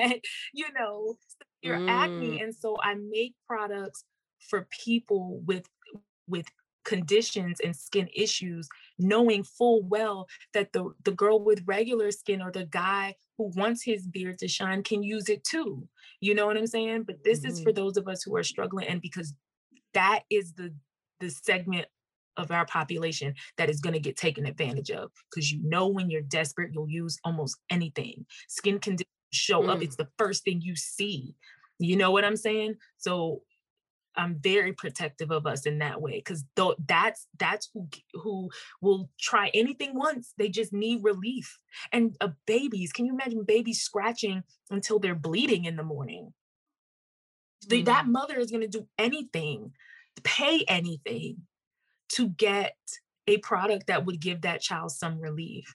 you know, your mm. acne. And so I make products for people with with conditions and skin issues knowing full well that the the girl with regular skin or the guy who wants his beard to shine can use it too you know what i'm saying but this mm-hmm. is for mm-hmm. those of us who are struggling and because that is the the segment of our population that is going to get taken advantage of because you know when you're desperate you'll use almost anything skin conditions show mm. up it's the first thing you see you know what i'm saying so I'm very protective of us in that way because though that's that's who who will try anything once they just need relief. And uh, babies can you imagine babies scratching until they're bleeding in the morning? Mm-hmm. that mother is going to do anything pay anything to get a product that would give that child some relief.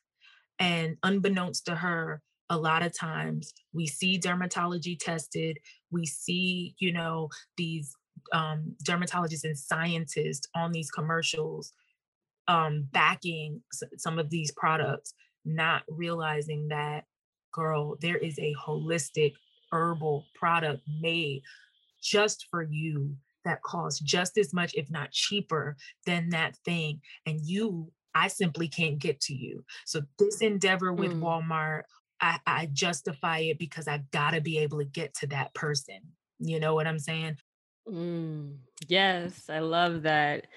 And unbeknownst to her a lot of times we see dermatology tested we see you know these um, dermatologists and scientists on these commercials um, backing some of these products, not realizing that, girl, there is a holistic herbal product made just for you that costs just as much, if not cheaper, than that thing. And you, I simply can't get to you. So, this endeavor with mm. Walmart, I, I justify it because I've got to be able to get to that person. You know what I'm saying? Mm, yes, I love that.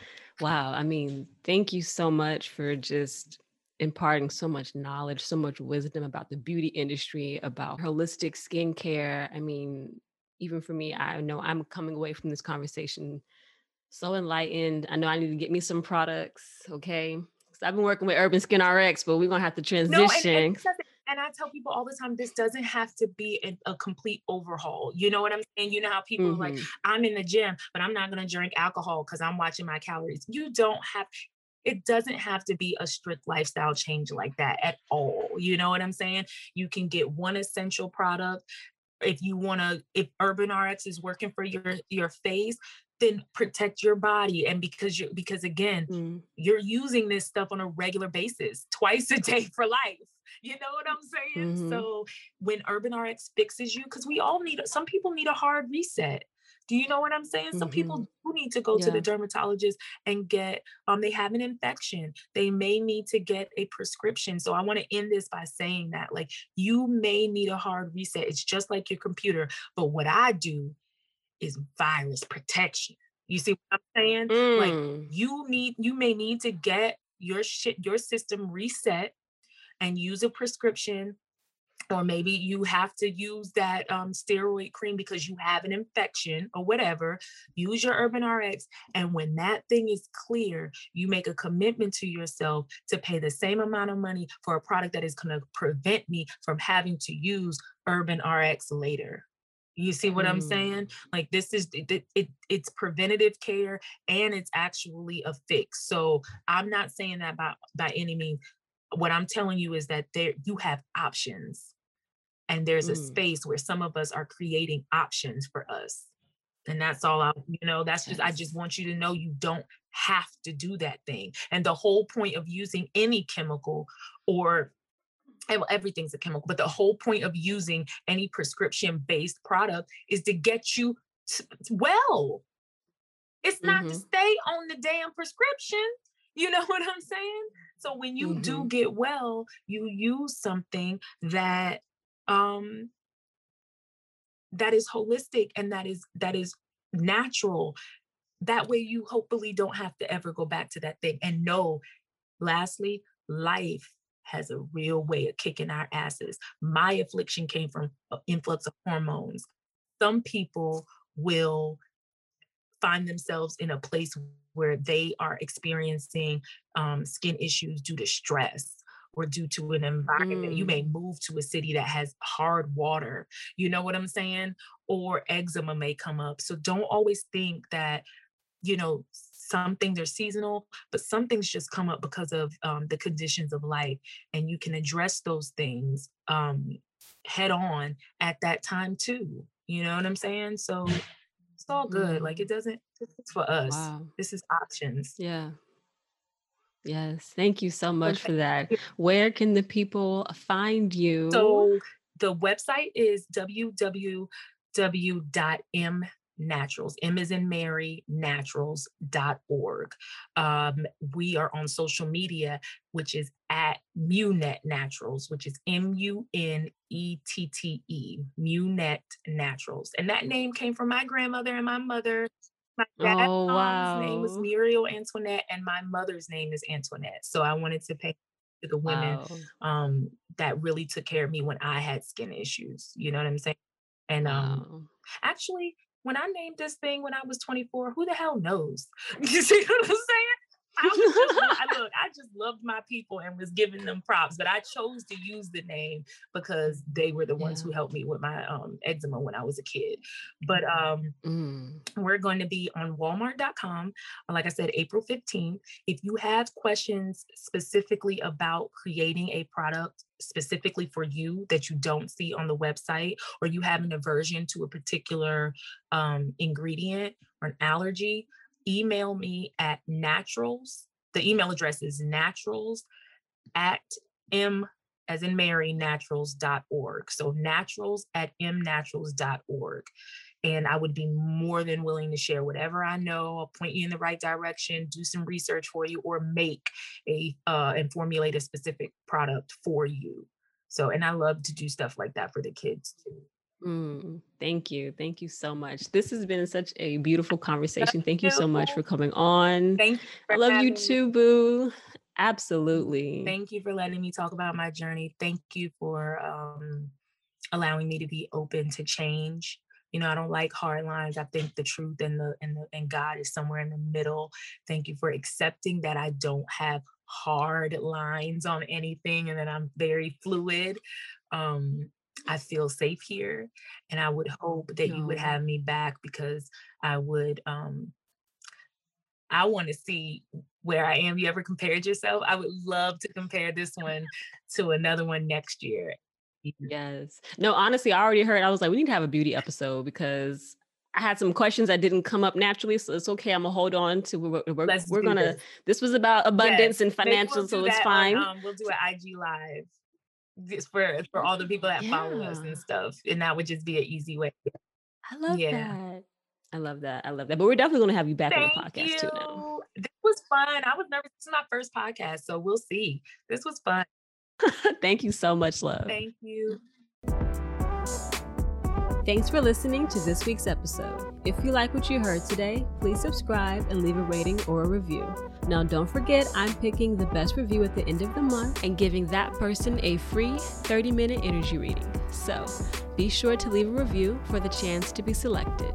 Wow. I mean, thank you so much for just imparting so much knowledge, so much wisdom about the beauty industry, about holistic skincare. I mean, even for me, I know I'm coming away from this conversation so enlightened. I know I need to get me some products, okay? Because I've been working with Urban Skin RX, but we're gonna have to transition. No, and, and and I tell people all the time, this doesn't have to be a, a complete overhaul. You know what I'm saying? You know how people mm-hmm. are like. I'm in the gym, but I'm not going to drink alcohol because I'm watching my calories. You don't have, it doesn't have to be a strict lifestyle change like that at all. You know what I'm saying? You can get one essential product. If you want to, if Urban RX is working for your your face, then protect your body and because you because again mm. you're using this stuff on a regular basis twice a day for life you know what i'm saying mm-hmm. so when urban rx fixes you because we all need some people need a hard reset do you know what i'm saying mm-hmm. some people mm-hmm. do need to go yeah. to the dermatologist and get um they have an infection they may need to get a prescription so i want to end this by saying that like you may need a hard reset it's just like your computer but what i do is virus protection. You see what I'm saying? Mm. Like you need, you may need to get your shit, your system reset and use a prescription or maybe you have to use that um, steroid cream because you have an infection or whatever. Use your Urban RX. And when that thing is clear, you make a commitment to yourself to pay the same amount of money for a product that is going to prevent me from having to use Urban RX later. You see what mm. I'm saying? Like this is it, it, it's preventative care and it's actually a fix. So I'm not saying that by by any means. What I'm telling you is that there you have options and there's mm. a space where some of us are creating options for us and that's all i you know that's just i just want you to know you don't have to do that thing and the whole point of using any chemical or well, everything's a chemical but the whole point of using any prescription based product is to get you t- well. It's not mm-hmm. to stay on the damn prescription. You know what i'm saying? So when you mm-hmm. do get well you use something that um that is holistic and that is that is natural. That way you hopefully don't have to ever go back to that thing. And no, lastly life has a real way of kicking our asses my affliction came from influx of hormones some people will find themselves in a place where they are experiencing um, skin issues due to stress or due to an environment. Mm. You may move to a city that has hard water. You know what I'm saying? Or eczema may come up. So don't always think that, you know, some things are seasonal, but some things just come up because of um, the conditions of life. And you can address those things um, head on at that time too. You know what I'm saying? So it's all good. Like it mm. doesn't, it's for us. Wow. This is options. Yeah. Yes, thank you so much for that. Where can the people find you? So the website is www.mnaturals. M is in Mary, naturals.org. Um, we are on social media, which is at Munette Naturals, which is M U N E T T E, Munette Naturals. And that name came from my grandmother and my mother my dad's oh, wow. name was Muriel Antoinette, and my mother's name is Antoinette. So I wanted to pay to the women wow. um, that really took care of me when I had skin issues. You know what I'm saying? And um, wow. actually, when I named this thing when I was 24, who the hell knows? You see what I'm saying? I was just, I look, I just loved my people and was giving them props, but I chose to use the name because they were the ones yeah. who helped me with my um, eczema when I was a kid. But um, mm. we're going to be on Walmart.com, like I said, April 15th. If you have questions specifically about creating a product specifically for you that you don't see on the website, or you have an aversion to a particular um, ingredient or an allergy, email me at naturals. The email address is naturals at m as in Mary naturals.org. So naturals at mnaturals.org. And I would be more than willing to share whatever I know, I'll point you in the right direction, do some research for you, or make a uh, and formulate a specific product for you. So, and I love to do stuff like that for the kids too. Mm, thank you. Thank you so much. This has been such a beautiful conversation. Thank you so much for coming on. Thank you. I love you too, Boo. Absolutely. Thank you for letting me talk about my journey. Thank you for um, allowing me to be open to change. You know, I don't like hard lines. I think the truth and the and the and God is somewhere in the middle. Thank you for accepting that I don't have hard lines on anything and that I'm very fluid. Um, I feel safe here. And I would hope that no. you would have me back because I would um I want to see where I am. You ever compared yourself? I would love to compare this one to another one next year. Yes. No, honestly, I already heard. I was like, we need to have a beauty episode because I had some questions that didn't come up naturally, so it's okay. I'm gonna hold on to. We're, we're, we're gonna. This. this. was about abundance yes. and financial, we'll so it's fine. On, um, we'll do an IG live just for for all the people that yeah. follow us and stuff, and that would just be an easy way. I love yeah. that. I love that. I love that. But we're definitely going to have you back Thank on the podcast you. too. Now. This was fun. I was nervous. This is my first podcast, so we'll see. This was fun. Thank you so much, love. Thank you. Thanks for listening to this week's episode. If you like what you heard today, please subscribe and leave a rating or a review. Now, don't forget, I'm picking the best review at the end of the month and giving that person a free 30 minute energy reading. So be sure to leave a review for the chance to be selected.